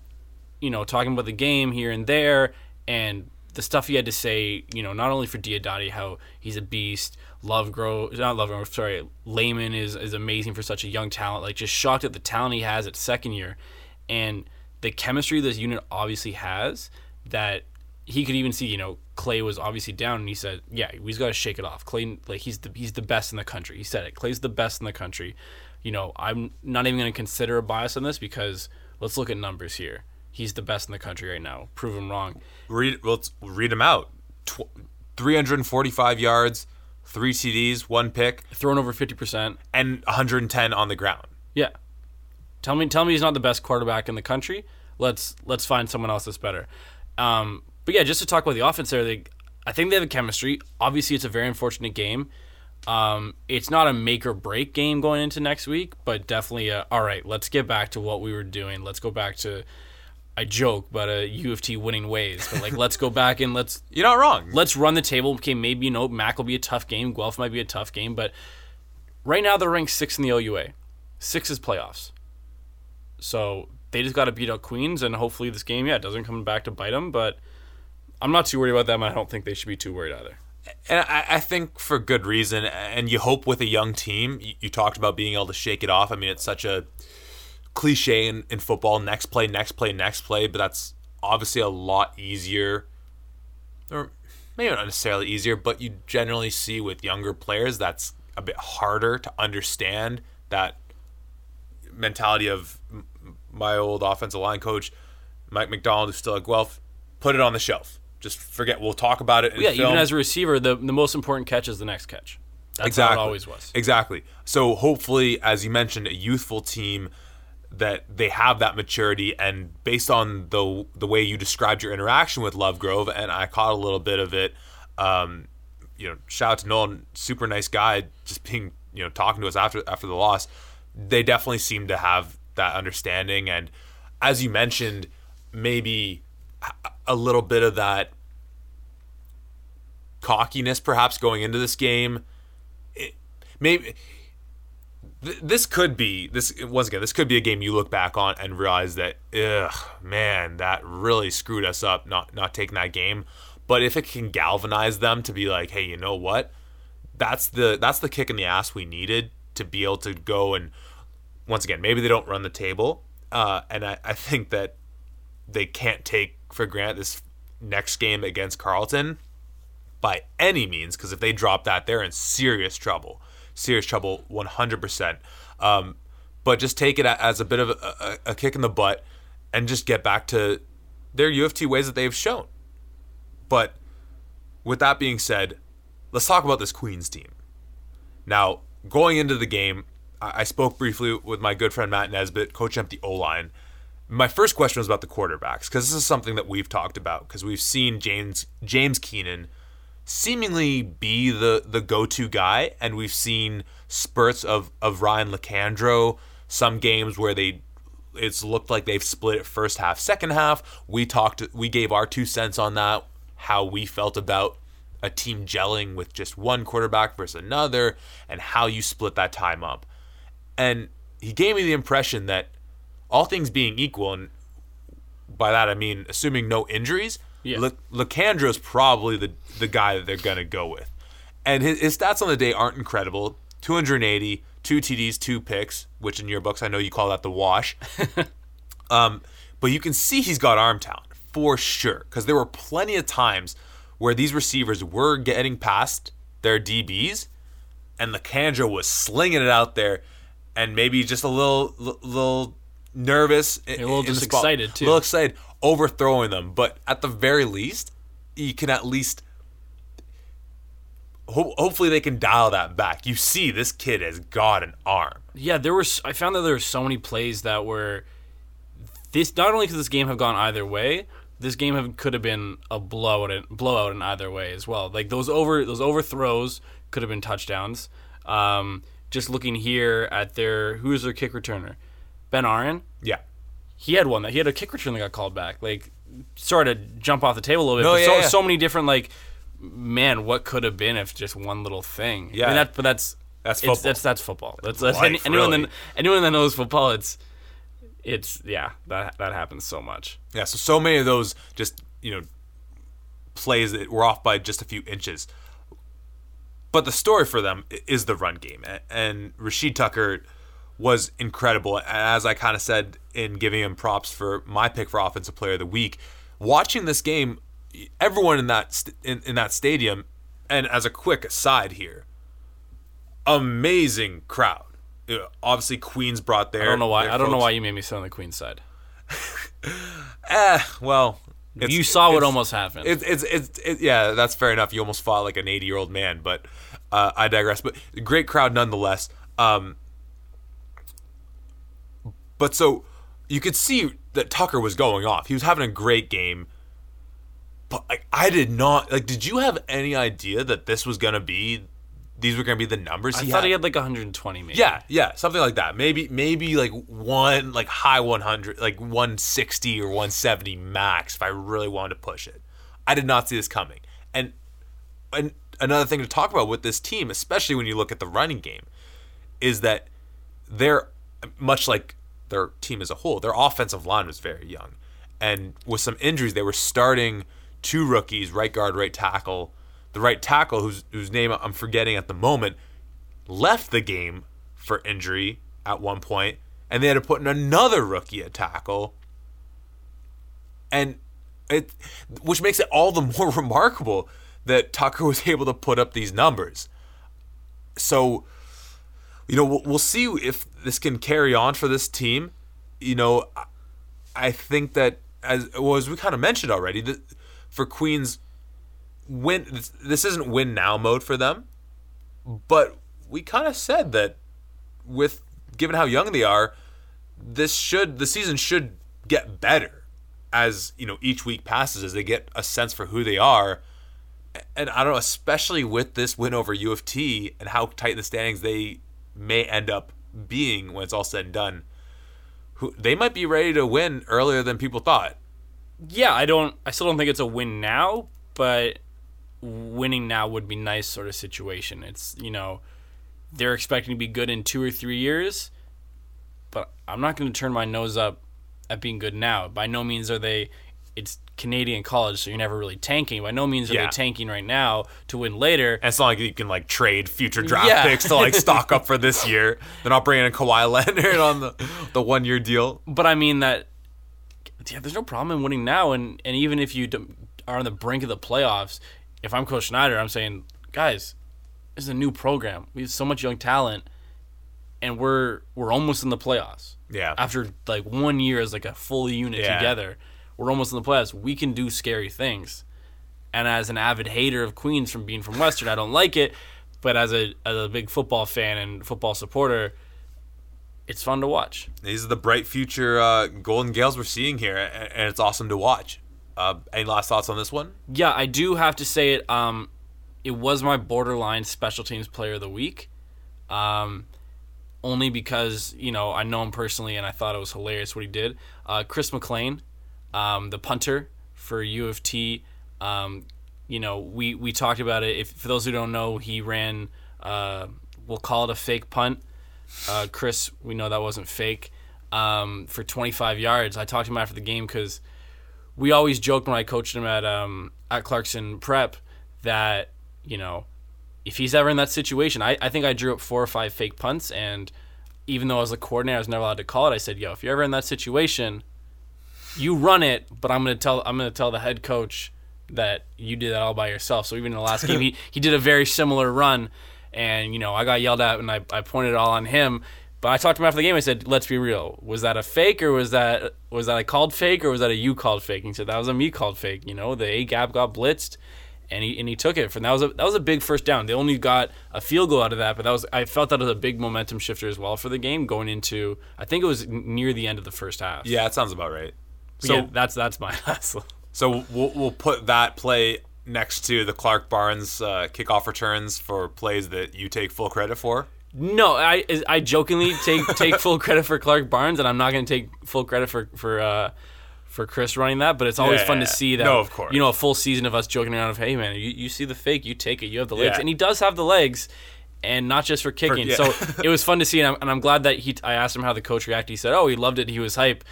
you know, talking about the game here and there and the stuff he had to say, you know, not only for Diodati, how he's a beast, Lovegrove, not Lovegrove, sorry, Lehman is, is amazing for such a young talent. Like, just shocked at the talent he has at second year. And the chemistry this unit obviously has that he could even see, you know, Clay was obviously down and he said, Yeah, he's got to shake it off. Clay, like, he's the, he's the best in the country. He said it. Clay's the best in the country. You know, I'm not even going to consider a bias on this because let's look at numbers here. He's the best in the country right now. Prove him wrong. Read let's read them out. Tw- 345 yards, three TDs, one pick, Thrown over 50%. and 110 on the ground. Yeah. Tell me, tell me he's not the best quarterback in the country. Let's let's find someone else that's better. Um, but yeah, just to talk about the offense there, they, I think they have a chemistry. Obviously, it's a very unfortunate game. Um, it's not a make or break game going into next week, but definitely a, all right. Let's get back to what we were doing. Let's go back to. I joke, but a U of T winning ways. But like, let's go back and let's You're not wrong. let's run the table. Okay, maybe you know Mac will be a tough game. Guelph might be a tough game, but right now they're ranked six in the OUA. Six is playoffs. So they just got to beat out Queens, and hopefully this game, yeah, doesn't come back to bite them. But I'm not too worried about them. I don't think they should be too worried either. and I, I think for good reason. And you hope with a young team, you, you talked about being able to shake it off. I mean, it's such a cliche in, in football next play, next play, next play, but that's obviously a lot easier. Or maybe not necessarily easier, but you generally see with younger players that's a bit harder to understand that mentality of my old offensive line coach, Mike McDonald, who's still at Guelph, put it on the shelf. Just forget. We'll talk about it. In Yeah, film. even as a receiver, the the most important catch is the next catch. That's exactly. always was. Exactly. So hopefully, as you mentioned, a youthful team that they have that maturity, and based on the the way you described your interaction with Lovegrove, and I caught a little bit of it. Um, you know, shout out to Nolan, super nice guy, just being you know talking to us after after the loss. They definitely seem to have that understanding, and as you mentioned, maybe a- a little bit of that cockiness perhaps going into this game maybe th- this could be this once again this could be a game you look back on and realize that ugh man that really screwed us up not not taking that game. But if it can galvanize them to be like hey you know what? That's the that's the kick in the ass we needed to be able to go and once again maybe they don't run the table uh, and I, I think that they can't take for granted this next game against Carleton by any means because if they drop that they're in serious trouble serious trouble 100% um, but just take it as a bit of a, a, a kick in the butt and just get back to their uft ways that they've shown. But with that being said let's talk about this queens team. Now going into the game i, spoke briefly with my good friend matt nesbitt coach empty o-line. My first question was about the quarterbacks because this is something that we've talked about because we've seen james james keenan seemingly be the the go-to guy and we've seen spurts of of Ryan Lacandro some games where they it's looked like they've split it first half second half. We talked we gave our two cents on that how we felt about a team gelling with just one quarterback versus another and how you split that time up. And he gave me the impression that all things being equal and by that I mean assuming no injuries Yeah. Le- probably the the guy that they're gonna go with, and his, his stats on the day aren't incredible. 280, two TDs, two picks, which in your books I know you call that the wash. um, but you can see he's got arm talent for sure because there were plenty of times where these receivers were getting past their DBs, and Lacandro was slinging it out there, and maybe just a little li- little nervous, a little just excited, too. A little excited, overthrowing them. But at the very least, you can at least. Ho- hopefully, they can dial that back. You see, this kid has got an arm. Yeah, there was. I found that there were so many plays that were this. Not only could this game have gone either way, this game have, could have been a blowout, in- blowout in either way as well. Like those over those overthrows could have been touchdowns. Um, just looking here at their who is their kick returner, Ben Aaron. Yeah. He had one that he had a kick return that got called back. Like, sorry to jump off the table a little bit. No, but yeah, so, yeah. so many different like, man, what could have been if just one little thing. I Yeah. mean, that, but that's That's football. That's that's football. That's, that's life, any, anyone really. that anyone that knows football. It's it's yeah that that happens so much. Yeah, so so many of those just you know plays that were off by just a few inches. But the story for them is the run game, and Rashid Tucker was incredible. As I kind of said in giving him props for my pick for offensive player of the week, watching this game, everyone in that st- in, in that stadium, and as a quick aside here, amazing crowd. Know, obviously, Queens brought their. I don't know why. I don't know why you made me sit on the Queen's side. Eh, well, you saw what almost happened. It's it's it's it, yeah, that's fair enough. You almost fought like an 80 year old man, but uh, I digress. But great crowd nonetheless. Um, but so you could see that Tucker was going off. He was having a great game. But like, I did not like. Did you have any idea that this was gonna be? These were gonna be the numbers he had? I he thought had. he had like 120 maybe. Yeah, yeah, something like that. Maybe maybe like one like high 100, like 160 or 170 max if I really wanted to push it. I did not see this coming. And and another thing to talk about with this team, especially when you look at the running game, is that they're much like their team as a whole, their offensive line was very young. And with some injuries, they were starting two rookies, right guard, right tackle. The right tackle, whose whose name I'm forgetting at the moment, left the game for injury at one point, and they had to put in another rookie at tackle. And it, which makes it all the more remarkable that Tucker was able to put up these numbers. So, you know, we'll, we'll see if this can carry on for this team. You know, I- think that as well as we kind of mentioned already, that for Queens, win this, this isn't win now mode for them, but we kind of said that with given how young they are, this should the season should get better as you know each week passes as they get a sense for who they are. And I don't know, especially with this win over U of T and how tight the standings they may end up being when it's all said and done. Who they might be ready to win earlier than people thought. yeah, I don't. I still don't think it's a win now, but winning now would be nice sort of situation. It's you know they're expecting to be good in two or three years, but I'm not going to turn my nose up at being good now. By no means are they. It's Canadian college, so you're never really tanking. By no means are Yeah. they tanking right now to win later. And it's not like you can like trade future draft Yeah. picks to like stock up for this year. They're not bringing in Kawhi Leonard on the the one year deal. but I mean that yeah, there's no problem in winning now, and and even if you are on the brink of the playoffs, if I'm Coach Snyder, I'm saying, guys, this is a new program. We have so much young talent, and we're we're almost in the playoffs. Yeah. After like one year as like a full unit Yeah. together, we're almost in the playoffs. We can do scary things. And as an avid hater of Queens from being from Western, I don't like it. But as a as a big football fan and football supporter, it's fun to watch. These are the bright future uh, Golden Gaels we're seeing here, and it's awesome to watch. Uh, any last thoughts on this one? Yeah, I do have to say it. Um, it was my borderline special teams player of the week. Um, only because you know I know him personally and I thought it was hilarious what he did. Uh, Chris McLean, um, the punter for U of T. Um, you know, we we talked about it. If for those who don't know, he ran. Uh, we'll call it a fake punt. Uh, Chris, we know that wasn't fake. Um, for 25 yards, I talked to him after the game because we always joked when I coached him at um, at Clarkson Prep that you know if he's ever in that situation, I, I think I drew up four or five fake punts, and even though I was the coordinator, I was never allowed to call it. I said, "Yo, if you're ever in that situation, you run it, but I'm gonna tell I'm gonna tell the head coach that you did that all by yourself." So even in the last game, he he did a very similar run, and you know I got yelled at, and I I pointed it all on him. But I talked to him after the game. I said, "Let's be real. Was that a fake, or was that was that a called fake, or was that a you called fake?" And he said, "That was a me called fake. You know, the A gap got blitzed, and he and he took it. From that was a that was a big first down. They only got a field goal out of that, but that was I felt that was a big momentum shifter as well for the game going into. I think it was near the end of the first half. Yeah, it sounds about right. So So, yeah, that's that's my last. so we'll, we'll put that play next to the Clark Barnes uh, kickoff returns for plays that you take full credit for. No, I I jokingly take take full credit for Clark Barnes, and I'm not going to take full credit for for uh, for Chris running that. But it's always Yeah, fun to see that. No, of course. You know, a full season of us joking around of, hey man, you, you see the fake, you take it, you have the legs, Yeah. and he does have the legs, and not just for kicking. yeah. So it was fun to see, and I'm, and I'm glad that he. I asked him how the coach reacted. He said, oh, he loved it. He was hype.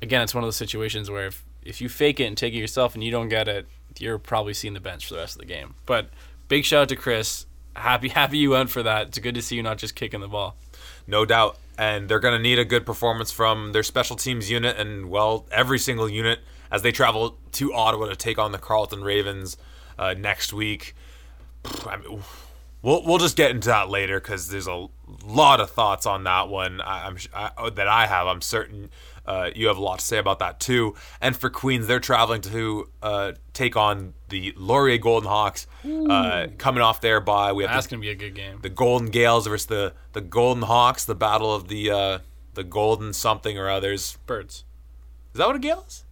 Again, it's one of those situations where if if you fake it and take it yourself and you don't get it, you're probably seeing the bench for the rest of the game. But big shout out to Chris. Happy happy you went for that. It's good to see you not just kicking the ball. No doubt. And they're going to need a good performance from their special teams unit and, well, every single unit as they travel to Ottawa to take on the Carleton Ravens uh, next week. I mean, we'll, we'll just get into that later because there's a lot of thoughts on that one I, I, that I have. I'm certain uh, you have a lot to say about that too. And for Queens, they're traveling to uh, take on the Laurier Golden Hawks. Uh, coming off their bye, we have That's the, gonna be a good game. the Golden Gaels versus the the Golden Hawks. The battle of the uh, the Golden something or others. Birds. Is that what a gale is?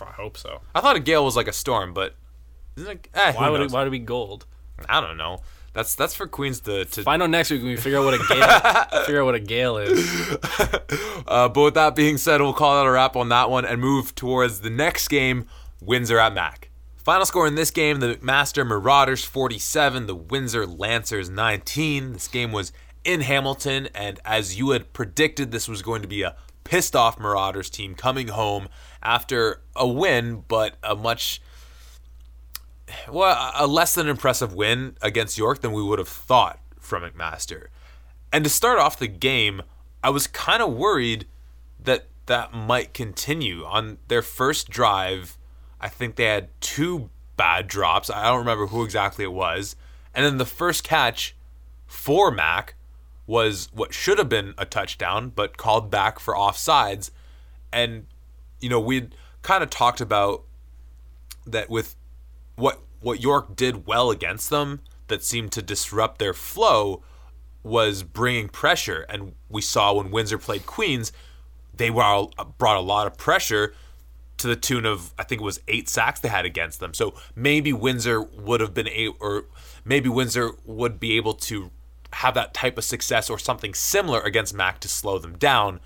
I hope so. I thought a gale was like a storm, but isn't it? Eh, who Why would it, why would it be gold? I don't know. That's that's for Queens to to Find out next week when we figure out what a gale figure out what a gale is. Uh, but with that being said, we'll call that a wrap on that one and move towards the next game, Windsor at Mac. Final score in this game, the McMaster Marauders 47, the Windsor Lancers 19. This game was in Hamilton, and as you had predicted, this was going to be a pissed off Marauders team coming home after a win, but a much well, a less than impressive win against York than we would have thought from McMaster. And to start off the game, I was kind of worried that that might continue. On their first drive, I think they had two bad drops. I don't remember who exactly it was. And then the first catch for Mac was what should have been a touchdown, but called back for offsides. And, you know, we'd kind of talked about that with what what York did well against them that seemed to disrupt their flow was bringing pressure. And we saw when Windsor played Queens they were brought a lot of pressure to the tune of I think it was 8 sacks they had against them. So maybe Windsor would have been a or maybe Windsor would be able to have that type of success or something similar against Mac to slow them down.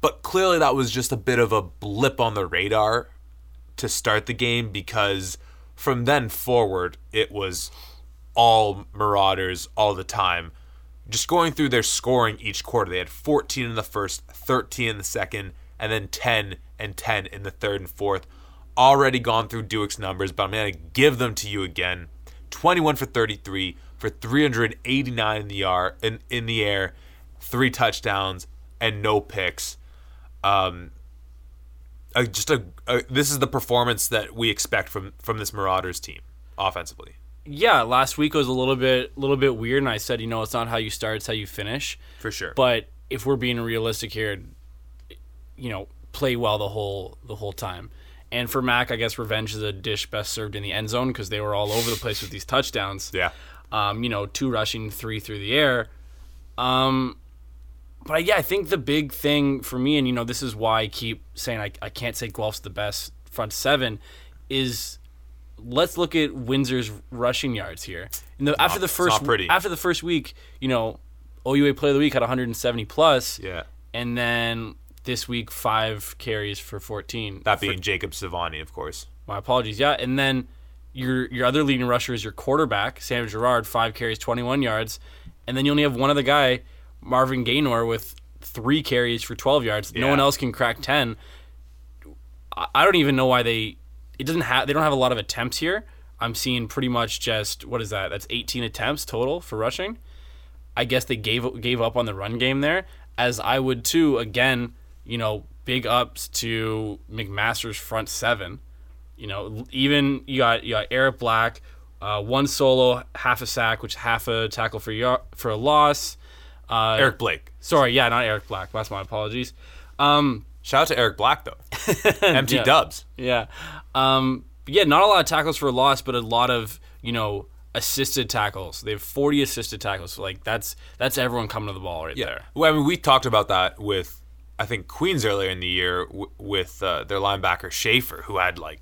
But clearly that was just a bit of a blip on the radar to start the game because from then forward it was all Marauders all the time. Just going through their scoring each quarter, they had 14 in the first, 13 in the second, and then 10 and 10 in the third and fourth. Already gone through Dueck's numbers, but I'm going to give them to you again. 21 for 33 for 389 in the yard in, in the air, three touchdowns and no picks. Um, a, just a, a this is the performance that we expect from from this Marauders team offensively. Yeah, last week was a little bit little bit weird and I said, you know, it's not how you start, it's how you finish. For sure. But if we're being realistic here, you know, play well the whole the whole time. And for Mac, I guess revenge is a dish best served in the end zone because they were all over the place with these touchdowns. Yeah. Um, you know, two rushing, three through the air. Um, but uh, yeah, I think the big thing for me, and you know, this is why I keep saying I, I can't say Guelph's the best front seven, is let's look at Windsor's rushing yards here. In the, after not- the first pretty. after the first week, you know, OUA Player of the Week had 170 plus, Yeah. and then this week five carries for 14. That For- being Jacob Savani, of course. my apologies. Yeah, and then your your other leading rusher is your quarterback, Sam Gerard, five carries, 21 yards, and then you only have one other guy, Marvin Gaynor, with three carries for 12 yards. No one else can crack 10. I, don't even know why they. It doesn't have. They don't have a lot of attempts here. I'm seeing pretty much just what is that? That's 18 attempts total for rushing. I guess they gave gave up on the run game there, as I would too. Again, you know, big ups to McMaster's front seven. You know, even you got you got Eric Black, uh, one solo, half a sack, which half a tackle for yar- for a loss. Uh, Eric Blake. sorry, yeah, not Eric Black. That's my apologies. Um, Shout out to Eric Black though. Empty Yeah. dubs. yeah, um, yeah, not a lot of tackles for a loss, but a lot of you know assisted tackles. They have 40 assisted tackles. So, like that's that's everyone coming to the ball right there. Well, I mean, we talked about that with I think Queens earlier in the year w- with uh, their linebacker Schaefer, who had like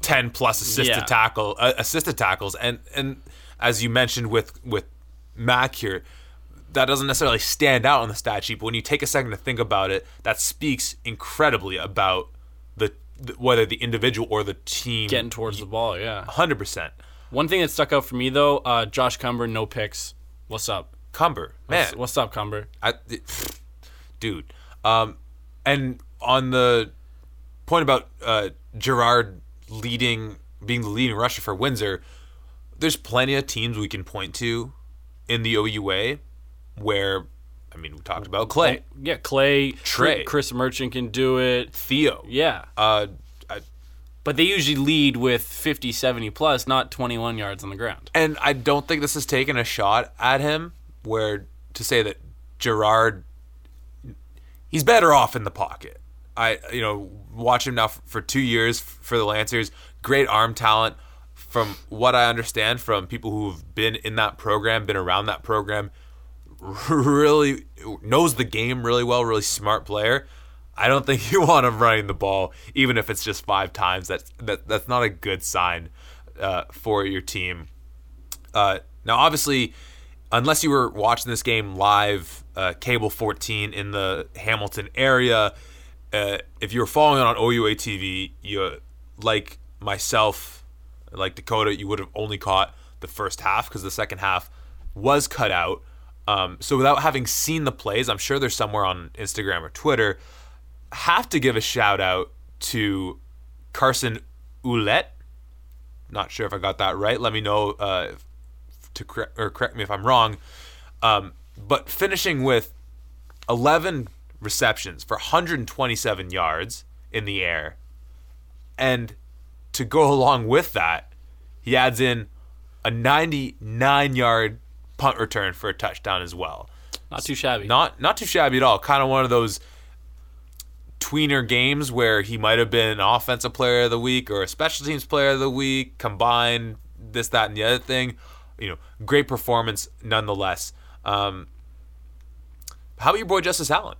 ten plus assisted Yeah. tackle uh, assisted tackles, and and as you mentioned with with Mac here, that doesn't necessarily stand out on the stat sheet. But when you take a second to think about it, that speaks incredibly about the, the whether the individual or the team Getting towards the ball, yeah. hundred percent. One thing that stuck out for me though, uh, Josh Cumber, no picks. What's up? Cumber, man, What's, what's up, Cumber? I, dude. Um, and on the point about uh, Gerard leading, being the leading rusher for Windsor, there's plenty of teams we can point to in the OUA where, I mean, we talked about Clay, Yeah, Clay, Tre. Chris Merchant can do it. Theo. Yeah. Uh, I, But they usually lead with 50, 70 plus, not 21 yards on the ground. and I don't think this is taking a shot at him where to say that Gerard he's better off in the pocket. I you know watch him now for 2 years for the Lancers, great arm talent from what I understand from people who've been in that program, been around that program, really knows the game really well, really smart player. I don't think you want him running the ball, even if it's just five times. That's that, that's not a good sign uh, for your team. Uh, now, obviously, unless you were watching this game live, uh, cable 14 in the Hamilton area, uh, if you were following it on OUA TV, you like myself, like Dakota, you would have only caught the first half because the second half was cut out. Um, so without having seen the plays, I'm sure they're somewhere on Instagram or Twitter. Have to give a shout out to Carson Ouellette. Not sure if I got that right. Let me know uh, to correct or correct me if I'm wrong. Um, but finishing with 11 receptions for 127 yards in the air, and to go along with that, he adds in a 99 yard punt return for a touchdown as well. Not too shabby. Not not too shabby at all. Kind of one of those tweener games where he might have been an offensive player of the week or a special teams player of the week, combined this, that, and the other thing. You know, great performance nonetheless. Um, how about your boy Justice Allen?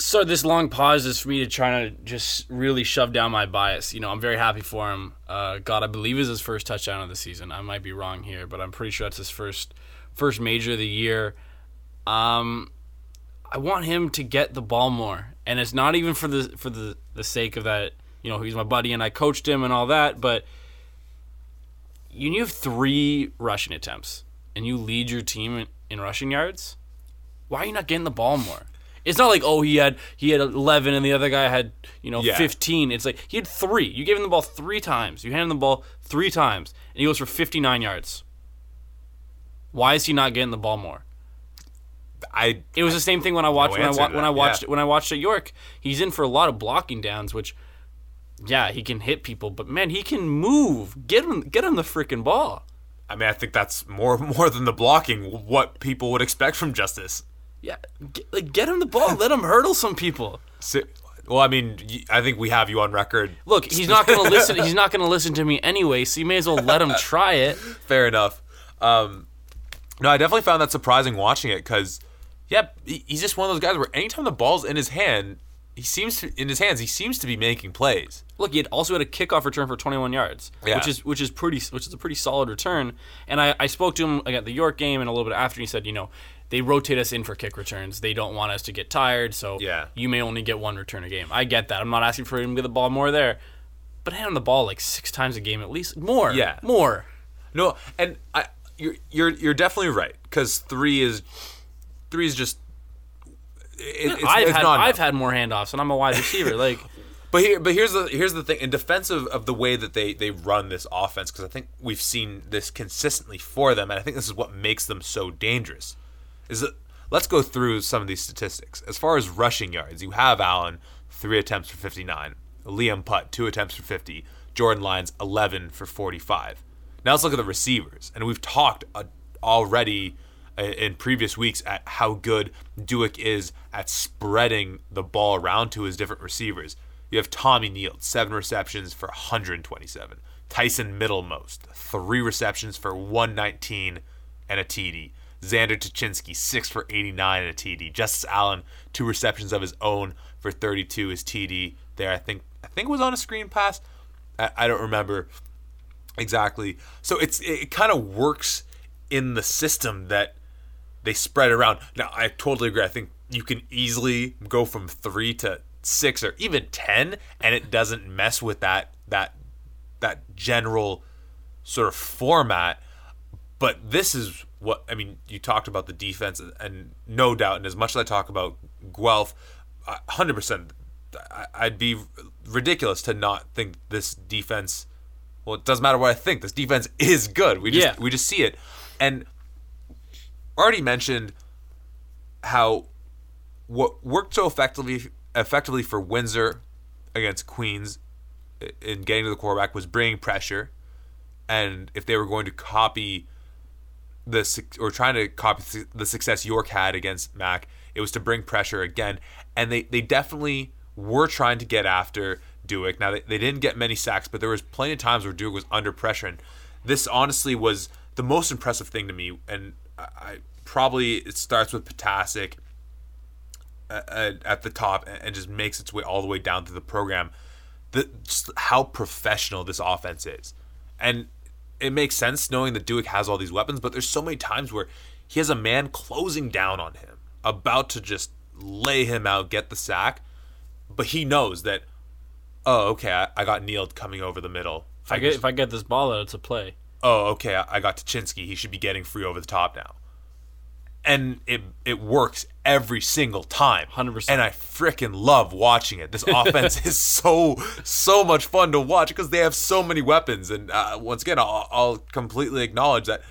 So this long pause is for me to try to just really shove down my bias. You know, I'm very happy for him. Uh, God, I believe is his first touchdown of the season. I might be wrong here, but I'm pretty sure it's his first first major of the year. Um, I want him to get the ball more, and it's not even for the for the the sake of that. You know, he's my buddy and I coached him and all that, but you have three rushing attempts and you lead your team in, in rushing yards. Why are you not getting the ball more? It's not like oh he had he had 11 and the other guy had you know Yeah. 15. It's like he had three. You gave him the ball three times. You handed him the ball three times, and he goes for 59 yards. Why is he not getting the ball more? I It was the same thing when I watched when I, wa- to when I watched yeah. when I watched at York. He's in for a lot of blocking downs, which yeah he can hit people, but man he can move. Get him get him the freaking ball. I mean I think that's more more than the blocking. What people would expect from Justice. Yeah, get, like get him the ball. Let him hurdle some people. So, well, I mean, I think we have you on record. Look, he's not going to listen. He's not going to listen to me anyway. So you may as well let him try it. Fair enough. Um, no, I definitely found that surprising watching it because, yeah, he's just one of those guys where anytime the ball's in his hand, he seems to in his hands. He seems to be making plays. Look, he had also had a kickoff return for 21 yards, Yeah. which is which is pretty which is a pretty solid return. And I, I spoke to him like, at the York game and a little bit after. And he said, you know, they rotate us in for kick returns. They don't want us to get tired, so Yeah. you may only get one return a game. I get that. I'm not asking for him to get the ball more there, but hand him the ball like six times a game at least. More, Yeah. more. No, and I, you're you're you're definitely right because three is three is just. It, it's, I've it's had I've had more handoffs, and I'm a wide receiver. Like. But here, but here's the here's the thing. In defense of, of the way that they they run this offense, because I think we've seen this consistently for them, and I think this is what makes them so dangerous. Is that let's go through some of these statistics. As far as rushing yards, you have Allen three attempts for 59, Liam Putt two attempts for 50, Jordan Lyons 11 for 45. Now let's look at the receivers, and we've talked uh, already in previous weeks at how good Dueck is at spreading the ball around to his different receivers. You have Tommy Neal, seven receptions for 127. Tyson Middlemost, three receptions for 119 and a TD. Xander Tuchinski, six for 89 and a TD. Justice Allen, two receptions of his own for 32 his TD. There, I think I think it was on a screen pass. I, I don't remember exactly. So it's it kind of works in the system that they spread around. Now, I totally agree. I think you can easily go from three to six or even ten, and it doesn't mess with that that that general sort of format. But this is what I mean. You talked about the defense, and no doubt, and as much as I talk about Guelph, hundred percent, I'd be ridiculous to not think this defense. Well, it doesn't matter what I think. This defense is good. We just Yeah. we just see it, and already mentioned how what worked so effectively effectively for Windsor against Queens in getting to the quarterback was bringing pressure, and if they were going to copy the or trying to copy the success York had against Mac, it was to bring pressure again, and they they definitely were trying to get after Dueck. Now they, they didn't get many sacks, but there was plenty of times where Dueck was under pressure, and this honestly was the most impressive thing to me. And I, I probably it starts with Ptaszek at, uh, uh, at the top and just makes its way all the way down through the program. The how professional this offense is, and it makes sense knowing that Dueck has all these weapons. But there's so many times where he has a man closing down on him, about to just lay him out, get the sack, but he knows that. Oh, okay. I, I got Neil coming over the middle. If I get if I get this ball out, it's a play. oh, okay, I I got Tuchinski. He should be getting free over the top now. And it it works every single time. 100%. And I freaking love watching it. This offense is so so much fun to watch because they have so many weapons. And uh, once again, I'll, I'll completely acknowledge that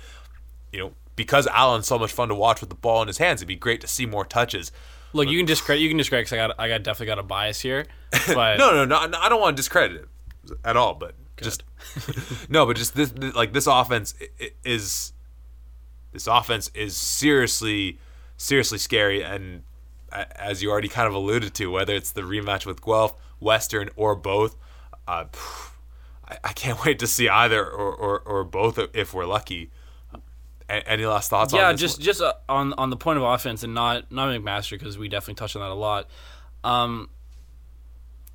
you know because Allen's so much fun to watch with the ball in his hands, it'd be great to see more touches. Look, you can discredit. You can discredit because I got I got definitely got a bias here. But No, no, no, no, I don't want to discredit it at all, but just no, but just this, this like this offense is this offense is seriously seriously scary and as you already kind of alluded to, whether it's the rematch with Guelph, Western, or both, uh, I, I can't wait to see either or, or, or both if we're lucky. A- Any last thoughts? yeah, on this just one? just uh, on on the point of offense and not not McMaster because we definitely touched on that a lot. Um,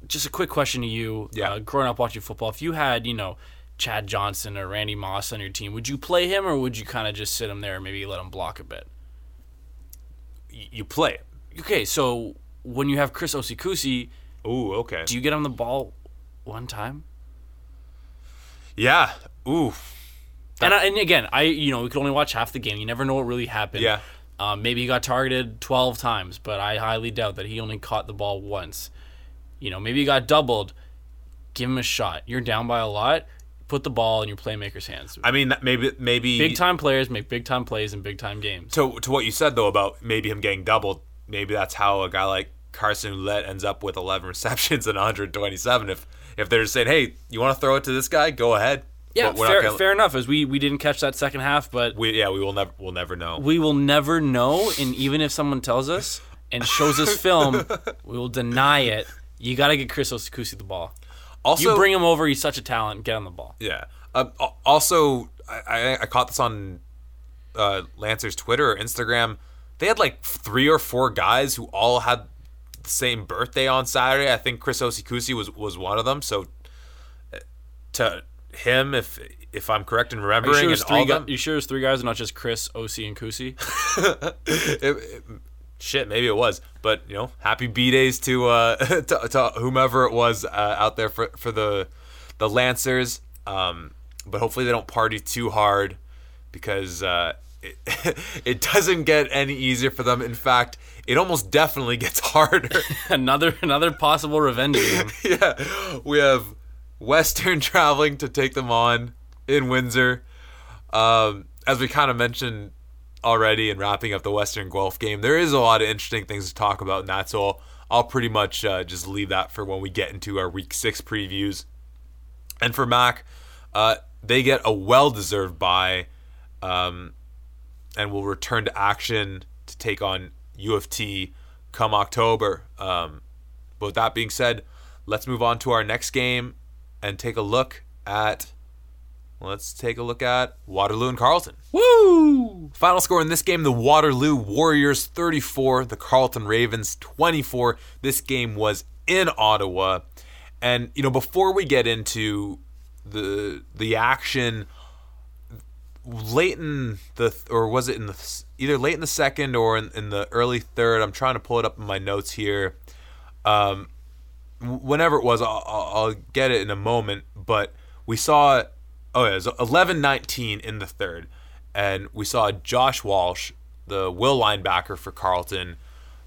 just a quick question to you. Yeah. Uh, growing up watching football, if you had you know Chad Johnson or Randy Moss on your team, would you play him or would you kind of just sit him there and maybe let him block a bit? You play it. Okay, so when you have Chris Osikusi, Ooh, okay. do you get on the ball one time? yeah. Ooh. And, I, and again, I you know we could only watch half the game. You never know what really happened. Yeah. Um, maybe he got targeted 12 times, but I highly doubt that he only caught the ball once. You know, maybe he got doubled. Give him a shot. You're down by a lot. Put the ball in your playmaker's hands. I mean, maybe maybe Big time players make big time plays in big time games. to to what you said though about maybe him getting doubled, maybe that's how a guy like Carson Ouellette ends up with 11 receptions and 127. If if they're saying, hey, you want to throw it to this guy, go ahead. Yeah, fair, gonna- fair enough. As we we didn't catch that second half, but We yeah, we will never we'll never know. we will never know. And even if someone tells us and shows us film, we will deny it. You got to get Chris Osikusi the ball. Also, You bring him over. He's such a talent. Get on the ball. yeah. Uh, also, I, I I caught this on uh, Lancer's Twitter or Instagram. They had like three or four guys who all had the same birthday on Saturday. I think Chris Osikusi was was one of them. So uh, to him, if if I'm correct in Are you remembering, sure, it's all three of gu- them, you sure three guys and not just Chris, OC, and Kusi? It, it- shit, maybe it was. But you know, happy B days to uh to, to whomever it was uh, out there for for the the Lancers. Um, but hopefully they don't party too hard because uh, it, it doesn't get any easier for them. In fact, it almost definitely gets harder. another another possible revenge game. yeah, we have Western traveling to take them on in Windsor. Um, as we kind of mentioned already and wrapping up the Western Guelph game, there is a lot of interesting things to talk about, and that's all. I'll pretty much uh, just leave that for when we get into our Week Six previews. And for Mac, uh, they get a well-deserved bye, um, and will return to action to take on U of T come October. Um, but with that being said, let's move on to our next game and take a look at. Let's take a look at Waterloo and Carleton. Woo! Final score in this game the Waterloo Warriors 34, the Carleton Ravens 24. This game was in Ottawa. And, you know, before we get into the the action late in the or was it in the either late in the second or in, in the early third i'm trying to pull it up in my notes here um whenever it was i'll, I'll I'll get it in a moment but we saw oh yeah it was 11-19 in the third and we saw josh walsh the will linebacker for carleton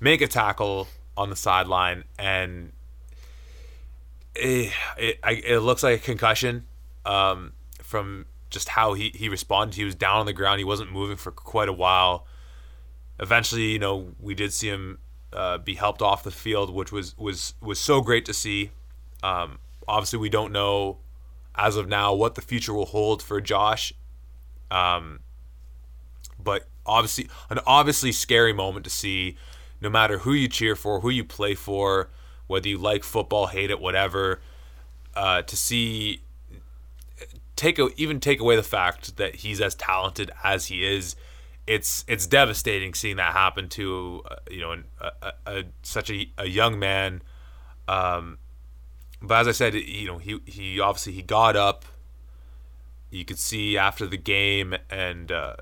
make a tackle on the sideline and it, it, it looks like a concussion um, from just how he, he responded. He was down on the ground. He wasn't moving for quite a while. Eventually, you know, we did see him uh, be helped off the field, which was was was so great to see. Um, obviously, we don't know as of now what the future will hold for Josh. Um, but obviously, an obviously scary moment to see. No matter who you cheer for, who you play for, whether you like football, hate it, whatever, uh, to see take a, even take away the fact that he's as talented as he is. It's it's devastating seeing that happen to uh, you know a, a, a, such a, a young man. Um, but as I said, you know he he obviously he got up. You could see after the game and uh,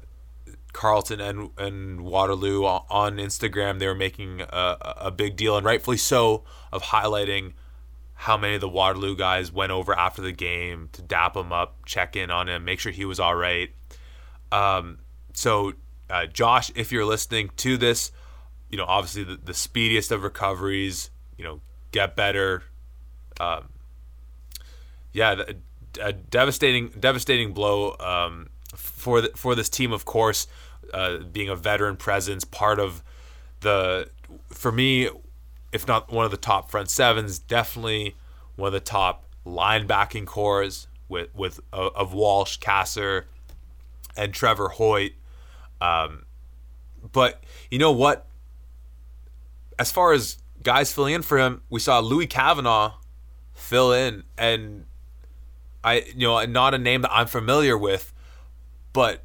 Carleton and and Waterloo on Instagram they were making a, a big deal and rightfully so of highlighting how many of the Waterloo guys went over after the game to dap him up, check in on him, make sure he was all right. Um, so, uh, Josh, if you're listening to this, you know, obviously the, the speediest of recoveries, you know, get better. Um, yeah, a devastating, devastating blow um, for the, for this team. Of course, uh, being a veteran presence, part of the, for me, if not one of the top front sevens, definitely one of the top linebacking cores with with uh, of Walsh, Kasser, and Trevor Hoyt. Um, but you know what? As far as guys filling in for him, we saw Louis Kavanaugh fill in, and I you know not a name that I'm familiar with, but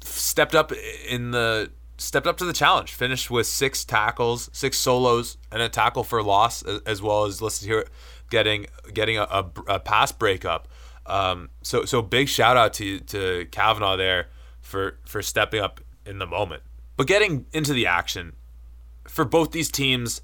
stepped up in the stepped up to the challenge. Finished with six tackles, six solos, and a tackle for loss, as well as let's hear getting getting a, a, a pass breakup. Um, so so big shout out to to Kavanaugh there for for stepping up in the moment. But getting into the action for both these teams,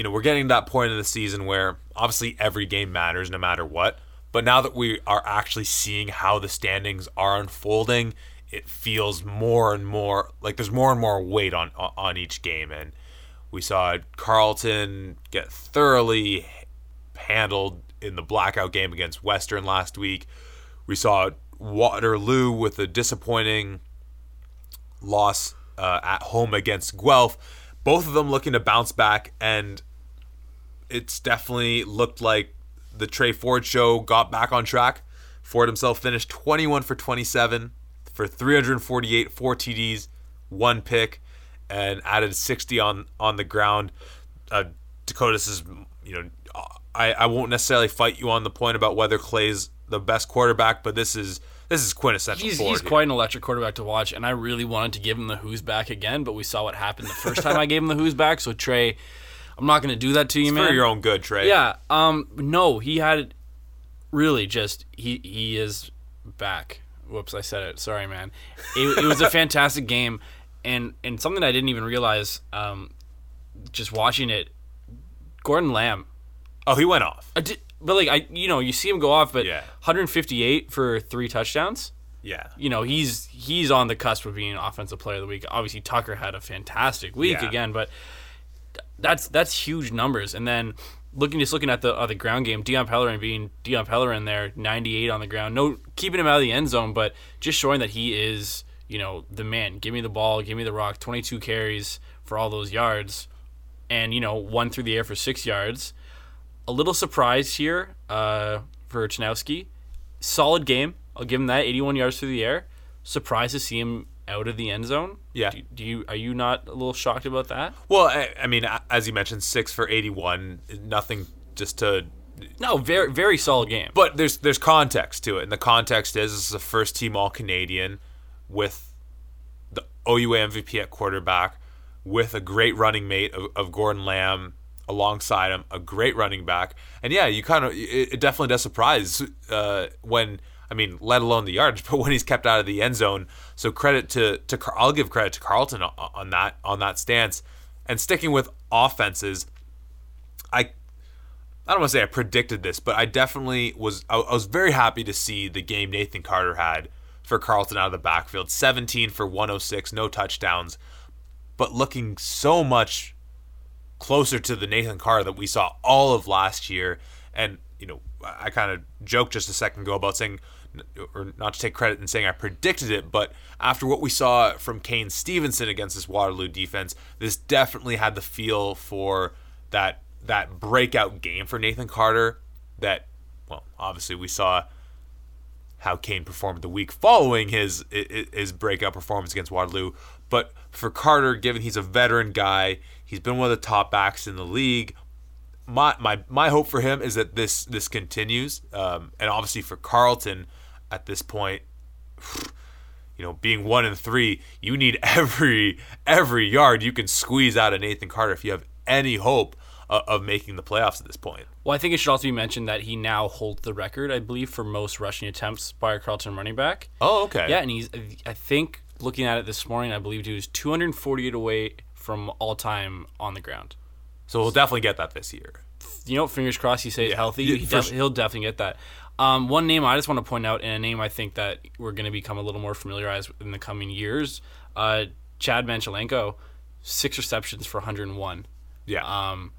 you know, we're getting to that point in the season where obviously every game matters no matter what. But now that we are actually seeing how the standings are unfolding it feels more and more like there's more and more weight on on each game and we saw Carleton get thoroughly handled in the blackout game against Western last week. We saw Waterloo with a disappointing loss uh, at home against Guelph. Both of them looking to bounce back, and it's definitely looked like the Tre Ford show got back on track. Ford himself finished 21 for 27, for 348, four TDs, one pick, and added 60 on on the ground. Uh, Dakotas is, you know, I, I won't necessarily fight you on the point about whether Clay's the best quarterback, but this is this is quintessential. He's, he's quite an electric quarterback to watch, and I really wanted to give him the who's back again, but we saw what happened the first time I gave him the who's back. So Tre, I'm not going to do that to you, it's man. For your own good, Tre. Yeah. Um. No, he had really just he he is back. Whoops, I said it. Sorry, man. It, it was a fantastic game, and and something I didn't even realize. Um, just watching it, Gordon Lamb. Oh, he went off. I Did, but like I, you know, you see him go off, but Yeah. 158 for three touchdowns. Yeah. You know, he's he's on the cusp of being an offensive player of the week. Obviously, Tucker had a fantastic week Yeah. again, but that's that's huge numbers. And then looking just looking at the uh, the ground game, Dion Pellerin being Dion Pellerin there, 98 on the ground, no keeping him out of the end zone, but just showing that he is you know the man. Give me the ball, give me the rock. 22 carries for all those yards, and you know one through the air for six yards. A little surprise here uh, for Ternowski. Solid game. I'll give him that. 81 yards through the air. Surprised to see him out of the end zone. Yeah. Do, do you are you not a little shocked about that? Well, I, I mean, as you mentioned, six for eighty-one. Nothing just to. No, very very solid game. But there's there's context to it, and the context is this is a first-team All-Canadian with the OUA MVP at quarterback, with a great running mate of, of Gordon Lamb alongside him, a great running back, and yeah, you kind of it, it definitely does surprise uh, when. I mean, let alone the yards, but when he's kept out of the end zone. So credit to to I'll give credit to Carleton on, that on that stance, and sticking with offenses. I I don't want to say I predicted this, but I definitely was. I was very happy to see the game Nathan Carter had for Carleton out of the backfield. 17 for 106, no touchdowns, but looking so much closer to the Nathan Carter that we saw all of last year. And you know, I kind of joked just a second ago about saying, or not to take credit in saying I predicted it, but after what we saw from Kane Stevenson against this Waterloo defense, this definitely had the feel for that that breakout game for Nathan Carter. That well, obviously we saw how Kane performed the week following his his breakout performance against Waterloo. But for Carter, given he's a veteran guy, he's been one of the top backs in the league. My my my hope for him is that this this continues, um, and obviously for Carleton, at this point, you know, being one and three, you need every every yard you can squeeze out of Nathan Carter if you have any hope of, making the playoffs at this point. Well, I think it should also be mentioned that he now holds the record, I believe, for most rushing attempts by a Carleton running back. Oh, okay. Yeah, and he's I think looking at it this morning, I believe he was 248 away from all time on the ground. So we'll definitely get that this year. You know, fingers crossed he stays Yeah, healthy. He for def- sure. he'll definitely get that. Um, one name I just want to point out, and a name I think that we're going to become a little more familiarized with in the coming years, uh, Chad Manchelenko, six receptions for 101. Yeah. Um,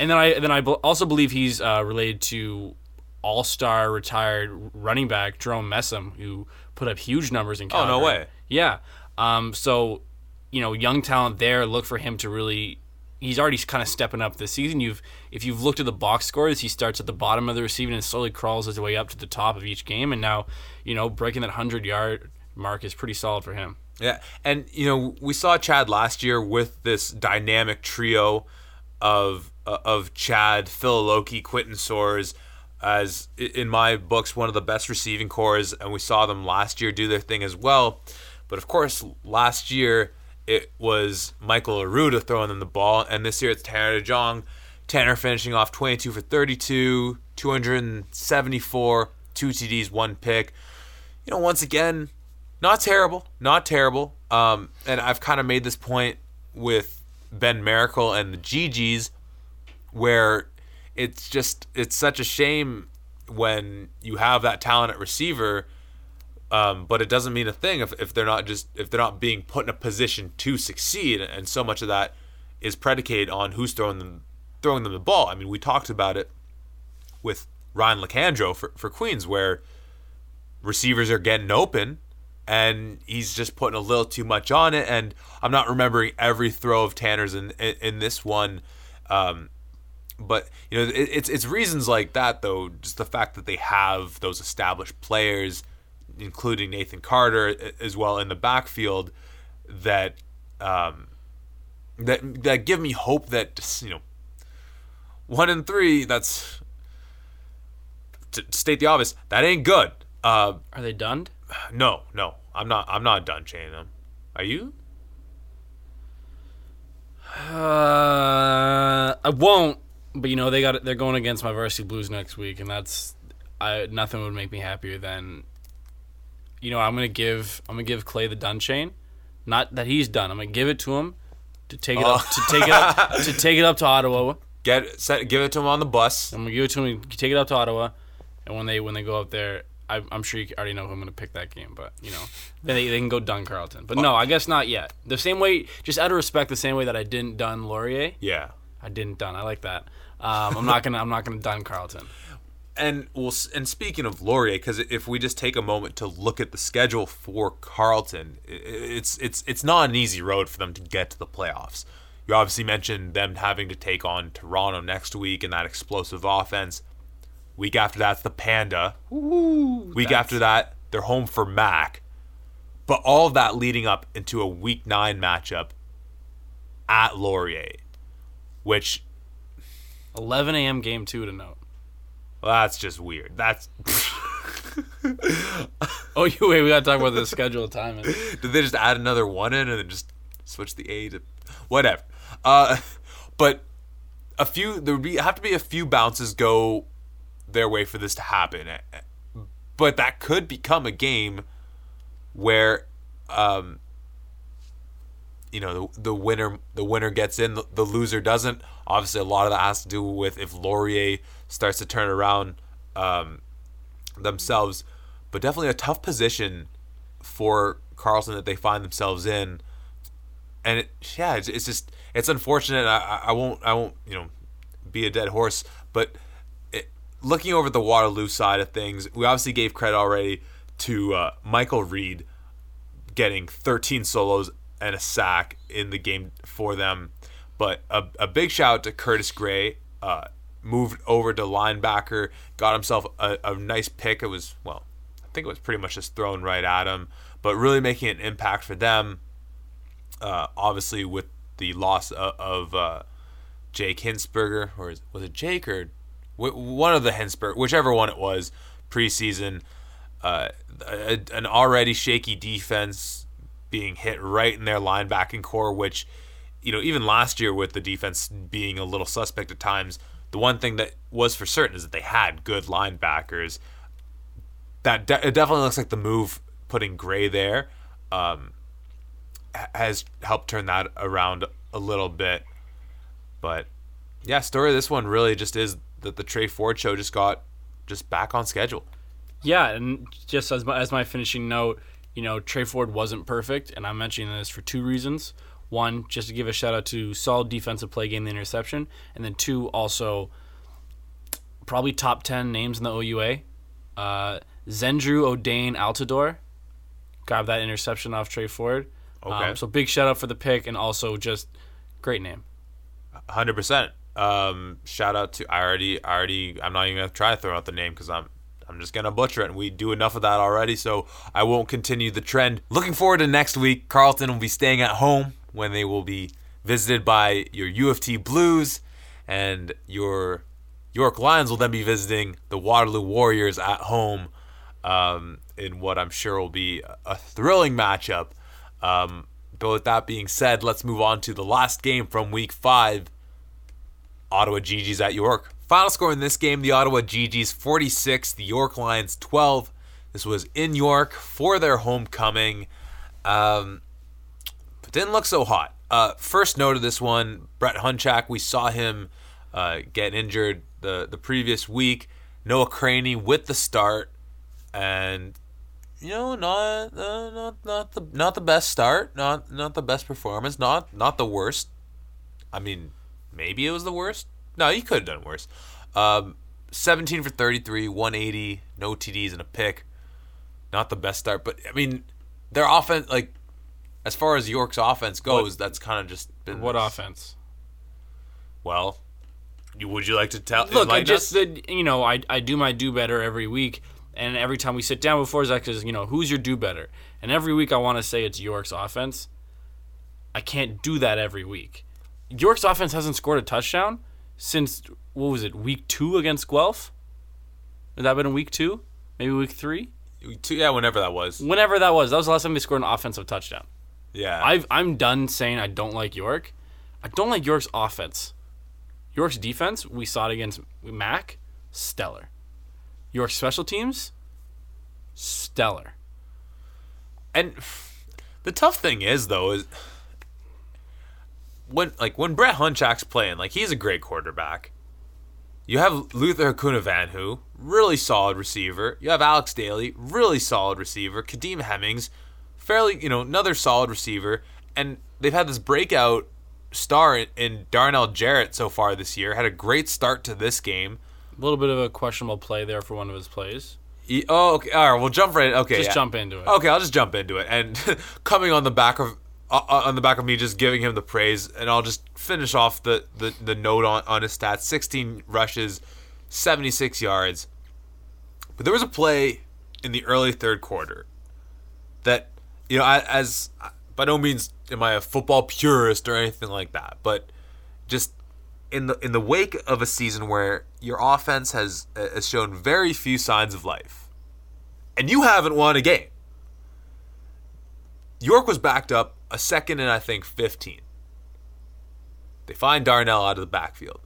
and then I then I also believe he's uh, related to All Star retired running back Jerome Messam, who put up huge numbers in Calgary. Oh, no way. Yeah. Um, so, you know, young talent there. Look for him to really. He's already kind of stepping up this season. You've if you've looked at the box scores, he starts at the bottom of the receiving and slowly crawls his way up to the top of each game. And now, you know, breaking that hundred yard mark is pretty solid for him. Yeah, and you know we saw Chad last year with this dynamic trio of uh, of Chad, Phil Loki, Quentin Soares, as in my books one of the best receiving cores, and we saw them last year do their thing as well. But of course, last year it was Michael Arruda throwing them the ball, and this year it's Tanner DeJong. Tanner finishing off 22 for 32, 274, two TDs, one pick you know, once again, not terrible, not terrible. Um, and I've kind of made this point with Ben Miracle and the GGs, where it's just it's such a shame when you have that talent at receiver, um, but it doesn't mean a thing if, if they're not just if they're not being put in a position to succeed. And so much of that is predicated on who's throwing them throwing them the ball. I mean, we talked about it with Ryan Lacandro for, for Queens, where receivers are getting open and he's just putting a little too much on it and i'm not remembering every throw of tanner's in in, in this one um, but you know it, it's it's reasons like that though just the fact that they have those established players including nathan carter as well in the backfield that um, that that give me hope that you know one and three that's to state the obvious that ain't good uh, Are they done? no, no, I'm not. I'm not done chaining them. Are you? Uh, I won't. But you know they got they're going against my varsity blues next week, and that's I nothing would make me happier than. You know I'm gonna give I'm gonna give Clay the done chain, not that he's done. I'm gonna give it to him to take it up to take it up to take it up to Ottawa. Get set. Give it to him on the bus. I'm gonna give it to him. Take it up to Ottawa, and when they when they go up there, I, I'm sure you already know who I'm gonna pick that game. But you know, then they, they can go done Carleton. But no, I guess not yet. The same way, just out of respect, the same way that I didn't done Laurier, Yeah. I didn't done. I like that. Um, I'm not gonna I'm not gonna done Carleton. And well, and speaking of Laurier, because if we just take a moment to look at the schedule for Carleton, it's it's it's not an easy road for them to get to the playoffs. You obviously mentioned them having to take on Toronto next week and that explosive offense. Week after that's the Panda. week after that, they're home for Mac. But all of that leading up into a Week Nine matchup at Laurier, which 11 a.m. game two to note. well, that's just weird. That's Oh, you wait. We gotta talk about the schedule of timing. Did they just add another one in and then just switch the A to whatever? Uh, but a few there would be have to be a few bounces go their way for this to happen. But that could become a game where, um, you know, the, the winner the winner gets in, the, the loser doesn't. Obviously, a lot of that has to do with if Laurier starts to turn around um, themselves. But definitely a tough position for Carlson that they find themselves in, and it, yeah, it's, it's just it's unfortunate. I, I- won't I won't you know be a dead horse, but it, looking over the Waterloo side of things, we obviously gave credit already to uh, Michael Reed getting 13 solos and a sack in the game for them. But a, a big shout out to Curtis Gray. Uh, moved over to linebacker, got himself a, a nice pick. It was, well, I think it was pretty much just thrown right at him, but really making an impact for them. Uh, obviously, with the loss of, of uh, Jake Hinsberger, or was it Jake or one of the Hinsberger, whichever one it was, preseason. Uh, a, an already shaky defense being hit right in their linebacking core, which, you know, even last year with the defense being a little suspect at times, the one thing that was for certain is that they had good linebackers. That de- it definitely looks like the move putting Gray there um, has helped turn that around a little bit. But yeah, story of this one really just is that the Tre Ford show just got just back on schedule. Yeah, and just as my, as my finishing note, you know, Tre Ford wasn't perfect, and I'm mentioning this for two reasons. One, just to give a shout out to solid defensive play, game the interception, and then two, also probably top ten names in the OUA. Uh, O'Dane Altador, got that interception off Tre Ford. Okay. Um, so big shout out for the pick, and also just great name. Hundred percent. Um, shout out to I already, I already. I'm not even gonna try to throw out the name because I'm, I'm just gonna butcher it, and we do enough of that already, so I won't continue the trend. Looking forward to next week. Carleton will be staying at home when they will be visited by your U of T Blues, and your York Lions will then be visiting the Waterloo Warriors at home, um, in what I'm sure will be a thrilling matchup. Um, but with that being said, let's move on to the last game from Week Five. Ottawa GG's at York. Final score in this game: the Ottawa GG's 46, the York Lions 12. This was in York for their homecoming. Um, but didn't look so hot. Uh, first note of this one: Brett Hunchak. We saw him uh, get injured the the previous week. Noah Craney with the start, and you know, not uh, not not the not the best start, not not the best performance, not not the worst. I mean, maybe it was the worst. No, he could have done worse. Um, 17 for 33, 180, no TDs and a pick. Not the best start, but I mean, their offense, like as far as York's offense goes, What- that's kind of just been What this- offense? Well, you, would you like to tell? Look, I just us? said, you know, I, I do my do better every week. And every time we sit down before Zach says, you know, who's your do better? And every week I want to say it's York's offense. I can't do that every week. York's offense hasn't scored a touchdown since, what was it, week two against Guelph? Has that been in week two? Maybe week three? Two- yeah, whenever that was. Whenever that was. That was the last time they scored an offensive touchdown. Yeah, I've, I'm done saying I don't like York. I don't like York's offense. York's defense, we saw it against Mac, stellar. York's special teams, stellar. And the tough thing is though is when like when Brett Hunchak's playing, like he's a great quarterback. You have Luther Kunavanhu, really solid receiver. You have Alex Daly, really solid receiver. Kadeem Hemmings, fairly you know another solid receiver, and they've had this breakout star in Darnell Jarrett so far this year. Had a great start to this game. A little bit of a questionable play there for one of his plays. He- oh, okay. All right, we'll jump right. Okay, Just yeah. jump into it. Okay, I'll just jump into it. And coming on the back of uh, uh, on the back of me just giving him the praise, and I'll just finish off the the, the note on, on his stats: 16 rushes, 76 yards. But there was a play in the early third quarter that you know, I, as by no means am I a football purist or anything like that, but just in the in the wake of a season where your offense has uh, has shown very few signs of life, and you haven't won a game. York was backed up a second and I think 15. They find Darnell out of the backfield.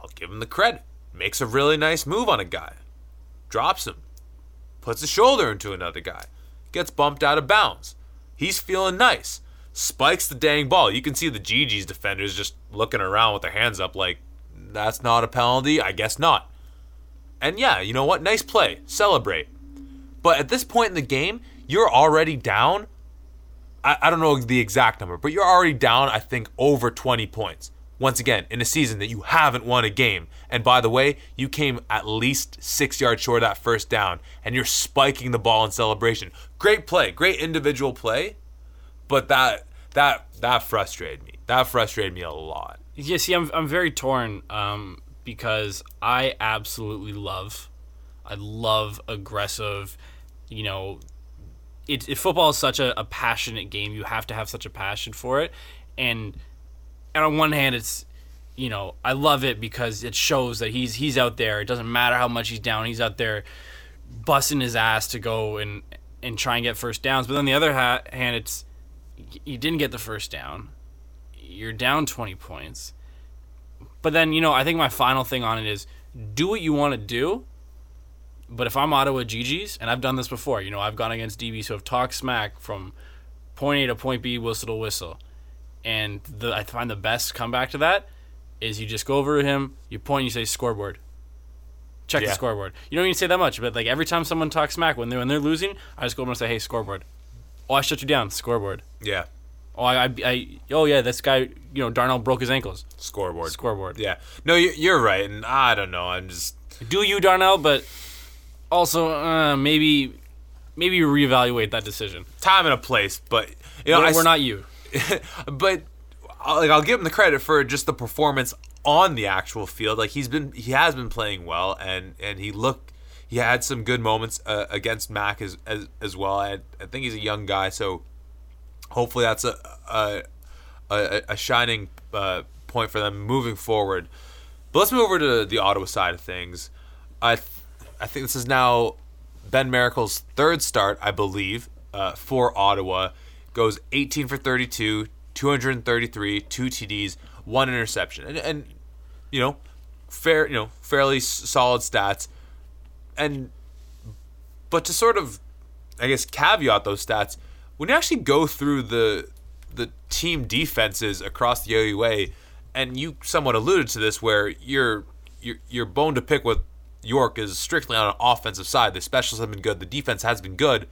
I'll give him the credit. Makes a really nice move on a guy. Drops him. Puts a shoulder into another guy. Gets bumped out of bounds. He's feeling nice. Spikes the dang ball. You can see the GG's defenders just looking around with their hands up like, that's not a penalty? I guess not. And yeah, you know what? Nice play. Celebrate. But at this point in the game, you're already down. I, I don't know the exact number, but you're already down, I think, over 20 points. once again in a season that you haven't won a game. And by the way, you came at least six yards short of that first down, and you're spiking the ball in celebration. Great play, great individual play, but that that that frustrated me. That frustrated me a lot. Yeah, see, I'm I'm very torn um, because I absolutely love, I love aggressive, you know, it, it football is such a, a passionate game. You have to have such a passion for it, and and on one hand, it's you know I love it because it shows that he's he's out there. It doesn't matter how much he's down. He's out there busting his ass to go and and try and get first downs. But on the other ha- hand, it's you didn't get the first down you're down 20 points. But then, you know, I think my final thing on it is do what you want to do. But if I'm Ottawa GG's, and I've done this before, you know, I've gone against DBs who have talked smack from point A to point B, whistle to whistle. And the, I find the best comeback to that is you just go over to him, you point, you say scoreboard. Check Yeah. the scoreboard. You don't even say that much, but like every time someone talks smack when they're when they're losing, I just go over and say, "Hey, scoreboard." Oh, I shut you down. Scoreboard. Yeah, Oh, I, I, I oh yeah, this guy, you know, Darnell broke his ankles. scoreboard. Scoreboard. Yeah, no, you- you're right, and I don't know. I'm just Do you, Darnell? But also, uh, maybe, maybe reevaluate that decision. time and a place, but you know, we're, I we're not you. but I'll- like I'll give him the credit for just the performance on the actual field. Like he's been he has been playing well, and and he looked he had some good moments uh, against Mac as as, as well. I, I think he's a young guy, so hopefully that's a a, a, a shining uh, point for them moving forward. But let's move over to the Ottawa side of things. I th- I think this is now Ben Miracle's third start, I believe, uh, for Ottawa. Goes 18 for 32, 233, two TDs, one interception, and, and you know, fair, you know, fairly solid stats. And but to sort of, I guess, caveat those stats, when you actually go through the the team defenses across the OUA, and you somewhat alluded to this, where your your your bone to pick with York is strictly on an offensive side. The specials have been good, the defense has been good.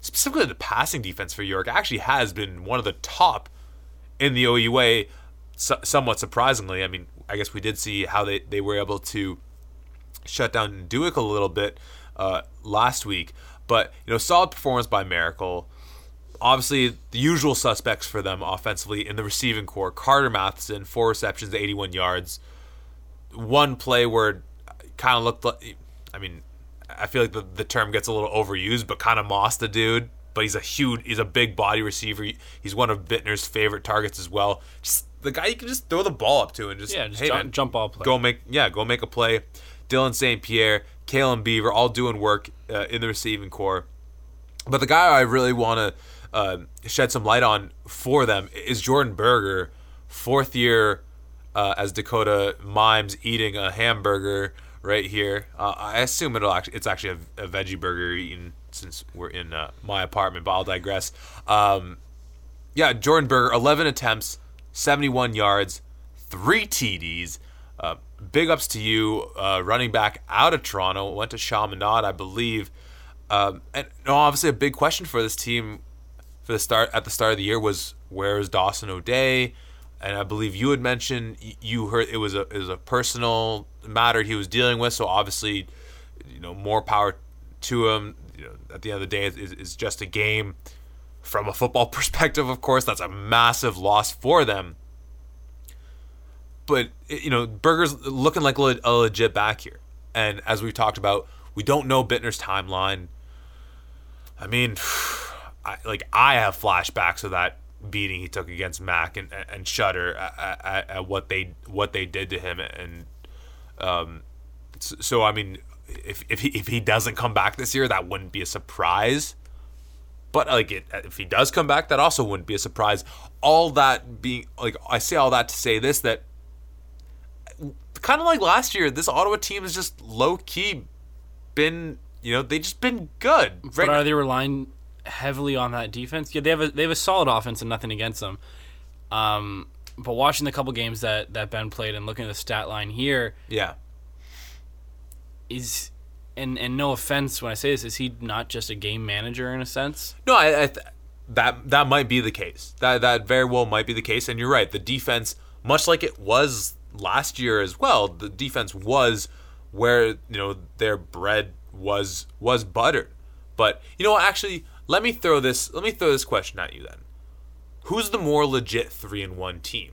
Specifically, the passing defense for York actually has been one of the top in the OUA. So, somewhat surprisingly, I mean, I guess we did see how they, they were able to shut down Dueck a little bit uh, last week. But you know, solid performance by Miracle. Obviously, the usual suspects for them offensively in the receiving core: Carter Matheson, four receptions, 81 yards. One play where it kind of looked like, I mean, I feel like the, the term gets a little overused, but kind of mossed the dude. But he's a huge, he's a big body receiver. He's one of Bittner's favorite targets as well. Just the guy you can just throw the ball up to and just, Yeah, just hey jump, man, jump ball play. go make yeah go make a play dylan st pierre Kalen beaver all doing work uh, in the receiving core but the guy i really want to uh, shed some light on for them is jordan berger fourth year uh, as dakota mimes eating a hamburger right here uh, i assume it'll actually it's actually a, a veggie burger eaten since we're in uh, my apartment but i'll digress um, yeah, Jordan Berger, 11 attempts, 71 yards, three TDs. Uh, big ups to you, uh, running back out of Toronto. Went to Chaminade, I believe. Um, and no, obviously, a big question for this team for the start at the start of the year was where is Dawson O'Day? And I believe you had mentioned you heard it was a it was a personal matter he was dealing with. So obviously, you know, more power to him. You know, at the end of the day, it's, it's just a game from a football perspective, of course, that's a massive loss for them. But you know, Berger's looking like a legit back here, and as we've talked about, we don't know Bittner's timeline. I mean, I, like I have flashbacks of that beating he took against Mac and and Shutter at, at, at what they what they did to him, and um, so, I mean, if if he if he doesn't come back this year, that wouldn't be a surprise. But like, it, if he does come back, that also wouldn't be a surprise. All that being like, I say all that to say this that kind of like last year, this Ottawa team has just low key been, you know, they just been good. But are they relying heavily on that defense? Yeah, they have a they have a solid offense and nothing against them. Um, but watching the couple games that that Ben played and looking at the stat line here yeah, is. And, and no offense when I say this, is he not just a game manager in a sense? no, I, I th- that that might be the case. That that very well might be the case. And you're right. The defense much like it was last year as well. The defense was where you know their bread was was buttered. But you know? Actually, let me throw this. Let me throw this question at you then. Who's the more legit three and one team?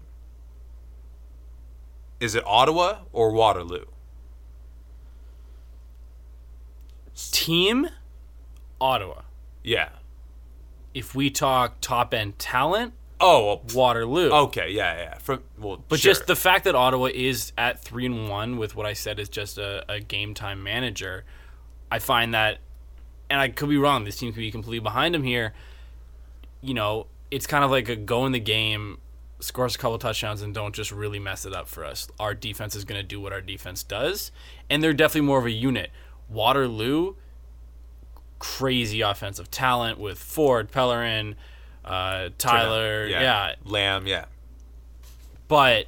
Is it Ottawa or Waterloo? Team Ottawa. Yeah. If we talk top end talent, Oh, well, Waterloo. okay, yeah, yeah. From well, But sure. just the fact that Ottawa is at three and one with what I said is just a, a game time manager, I find that, and I could be wrong. This team could be completely behind him here. You know, it's kind of like a go in the game, scores a couple touchdowns, and don't just really mess it up for us. Our defense is going to do what our defense does, and they're definitely more of a unit. Waterloo, crazy offensive talent with Ford, Pellerin, uh, Tyler, yeah, Lamb, yeah. but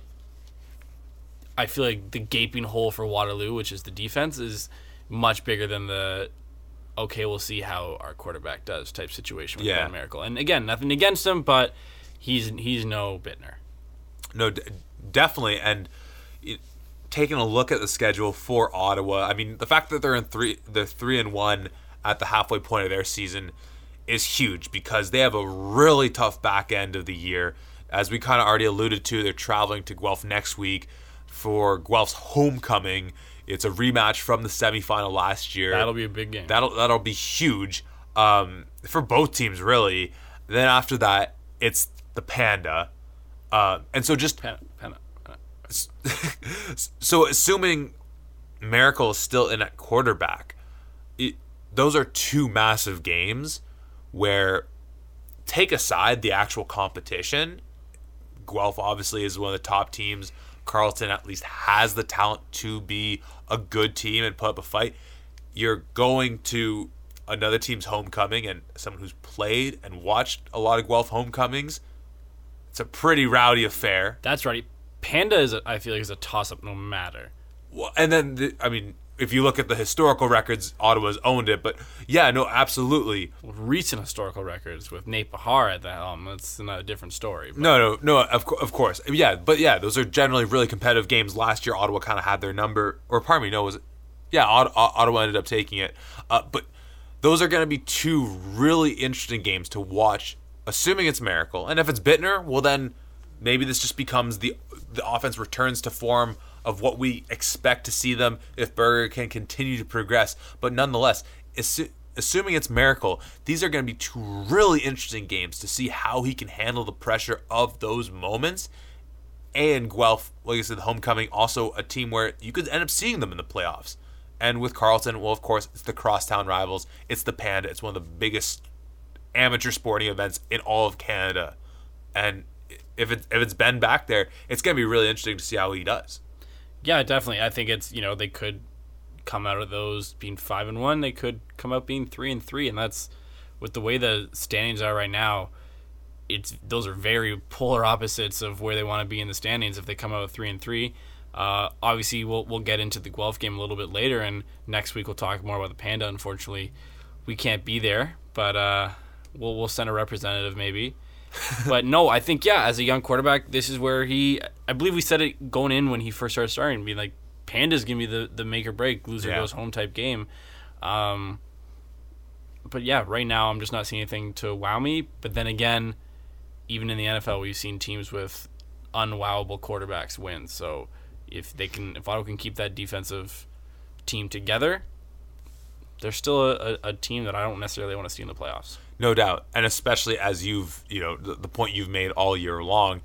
I feel like the gaping hole for Waterloo, which is the defense, is much bigger than the okay, we'll see how our quarterback does type situation with Yeah. yeah. Miracle. And again, nothing against him, but he's he's no Bittner. No, d- definitely. And it, taking a look at the schedule for Ottawa, I mean, the fact that they're in three, they're three and one at the halfway point of their season is huge because they have a really tough back end of the year. As we kind of already alluded to, they're traveling to Guelph next week for Guelph's homecoming. It's a rematch from the semifinal last year. That'll be a big game. That'll that'll be huge um, for both teams, really. Then after that, it's the Panda, uh, and so just Penna, Penna. so assuming Miracle is still in at quarterback, it, those are two massive games where take aside the actual competition. Guelph obviously is one of the top teams. Carleton at least has the talent to be a good team and put up a fight. You're going to another team's homecoming and someone who's played and watched a lot of Guelph homecomings. It's a pretty rowdy affair. That's right. Panda is a, I feel like is a toss up no matter. Well, and then the, I mean, if you look at the historical records, Ottawa's owned it. But yeah, no, absolutely. Recent historical records with Nate Behar at the helm, that's not a different story. But No, no, no. Of, of course, yeah. But yeah, those are generally really competitive games. Last year, Ottawa kind of had their number, or pardon me, no, was it? Yeah, Ot- Ot- Ottawa ended up taking it. Uh, but those are going to be two really interesting games to watch, assuming it's Miracle. And if it's Bittner, well then maybe this just becomes the the offense returns to form of what we expect to see them if Berger can continue to progress. But nonetheless, assu- assuming it's Miracle, these are going to be two really interesting games to see how he can handle the pressure of those moments. And Guelph, like I said, the homecoming, also a team where you could end up seeing them in the playoffs. And with Carleton, well, of course, it's the crosstown rivals. It's the Panda. It's one of the biggest amateur sporting events in all of Canada. And if it, if it's Ben back there, it's going to be really interesting to see how he does. Yeah, definitely. I think it's you know they could come out of those being five and one. They could come out being three and three, and that's with the way the standings are right now. It's those are very polar opposites of where they want to be in the standings. If they come out three and three, uh, obviously we'll we'll get into the Guelph game a little bit later, and next week we'll talk more about the Panda. Unfortunately, we can't be there, but uh, we'll we'll send a representative maybe. But no, I think yeah, as a young quarterback, this is where he. I believe we said it going in when he first started starting, being like, "Panda's gonna be the the make or break, loser Yeah. goes home type game." Um, but yeah, right now I'm just not seeing anything to wow me. But then again, even in the NFL, we've seen teams with unwowable quarterbacks win. So if they can, if Otto can keep that defensive team together, they're still a, a, a team that I don't necessarily want to see in the playoffs. No doubt, and especially as you've you know the, the point you've made all year long,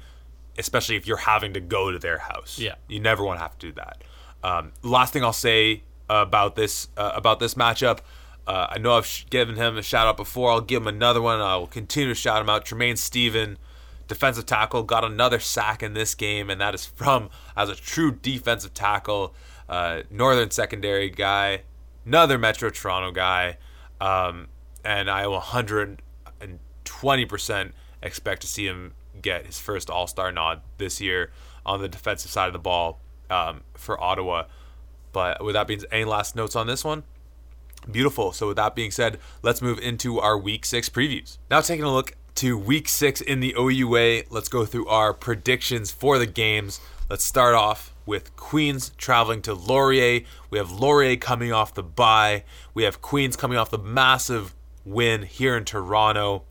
especially if you're having to go to their house. Yeah. you never want to have to do that. Um, last thing I'll say about this uh, about this matchup, uh, I know I've sh- given him a shout out before. I'll give him another one. I will continue to shout him out. Tremaine Steven, defensive tackle, got another sack in this game, and that is from as a true defensive tackle, uh, Northern secondary guy, another Metro Toronto guy. Um, and I will 120% expect to see him get his first All Star nod this year on the defensive side of the ball um, for Ottawa. But with that being any last notes on this one? Beautiful. So with that being said, let's move into our week six previews. Now taking a look to week six in the OUA. Let's go through our predictions for the games. Let's start off with Queens traveling to Laurier. We have Laurier coming off the bye. We have Queens coming off the massive win here in Toronto.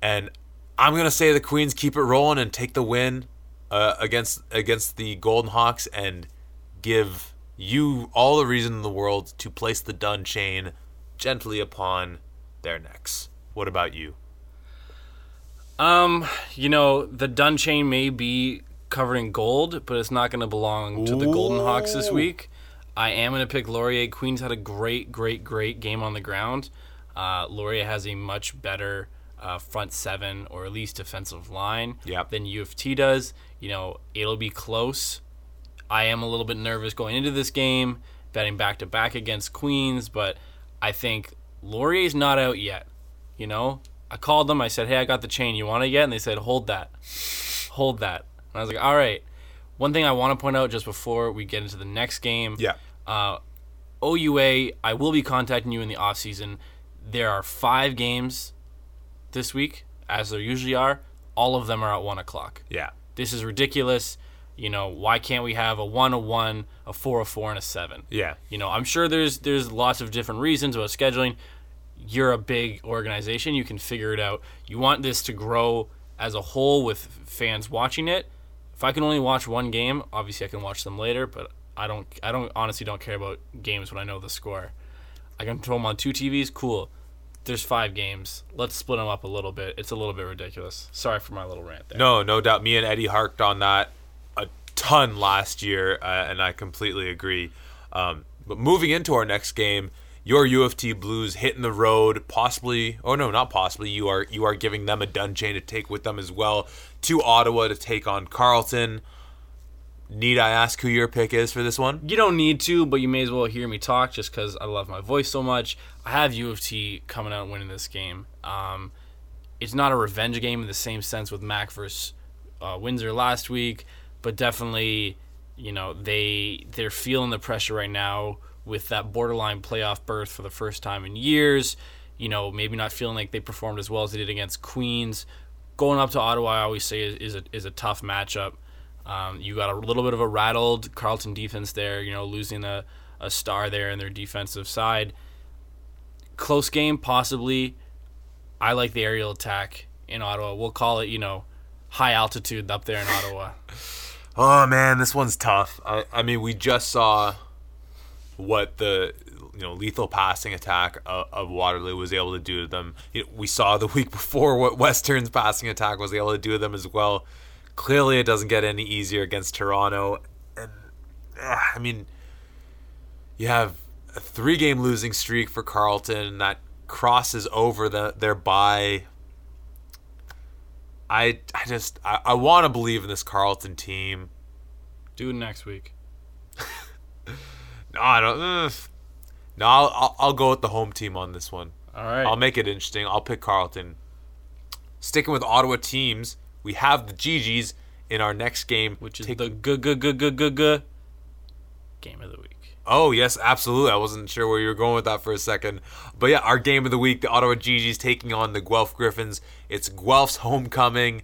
And I'm gonna say the Queens keep it rolling and take the win uh, against against the Golden Hawks and give you all the reason in the world to place the dun chain gently upon their necks. What about you? Um, you know, the dun chain may be covered in gold, but it's not going to belong to the Golden Hawks this week. I am going to pick Laurier. Queens had a great, great, great game on the ground. Uh, Laurier has a much better uh, front seven or at least defensive line Yep. than U of T does. You know, it'll be close. I am a little bit nervous going into this game, betting back to back against Queens, but I think Laurier's not out yet. You know, I called them. I said, "Hey, I got the chain. You want it yet?" And they said, "Hold that, hold that." And I was like, "All right." One thing I want to point out just before we get into the next game, Yeah. uh, OUA, I will be contacting you in the off season. There are five games this week, as there usually are. All of them are at one o'clock. Yeah. This is ridiculous. You know, why can't we have a one, a one, a four, a four, and a seven? Yeah. You know, I'm sure there's there's lots of different reasons about scheduling. You're a big organization, you can figure it out. You want this to grow as a whole with fans watching it. If I can only watch one game, obviously I can watch them later, but I don't I don't honestly don't care about games when I know the score. I can throw them on two TVs, cool. There's five games. Let's split them up a little bit. It's a little bit ridiculous. Sorry for my little rant there. No, no doubt. Me and Eddie harked on that a ton last year, uh, and I completely agree. Um, but moving into our next game, your U of T Blues hitting the road, possibly. Oh no, not possibly. You are you are giving them a dun chain to take with them as well to Ottawa to take on Carleton. Need I ask who your pick is for this one? You don't need to, but you may as well hear me talk just because I love my voice so much. I have U of T coming out winning this game. Um, it's not a revenge game in the same sense with Mac versus uh, Windsor last week, but definitely, you know, they they're feeling the pressure right now with that borderline playoff berth for the first time in years. You know, maybe not feeling like they performed as well as they did against Queens. Going up to Ottawa, I always say is, is a is a tough matchup. Um, you got a little bit of a rattled Carleton defense there, you know, losing a, a star there in their defensive side. Close game, possibly. I like the aerial attack in Ottawa. We'll call it, you know, high altitude up there in Ottawa. Oh man, this one's tough. I, I mean, we just saw what the you know lethal passing attack of, of Waterloo was able to do to them. You know, we saw the week before what Western's passing attack was able to do to them as well. Clearly, it doesn't get any easier against Toronto, and uh, I mean, you have a three-game losing streak for Carleton that crosses over the their bye. I I just I, I want to believe in this Carleton team. Do it next week. No, I don't. No, I'll, I'll I'll go with the home team on this one. All right. I'll make it interesting. I'll pick Carleton. Sticking with Ottawa teams, we have the GGs in our next game, which is Take- the good, good, good, good, good, good game of the week. Oh yes, absolutely. I wasn't sure where you were going with that for a second, but yeah, our game of the week: the Ottawa GGs taking on the Guelph Griffins. It's Guelph's homecoming.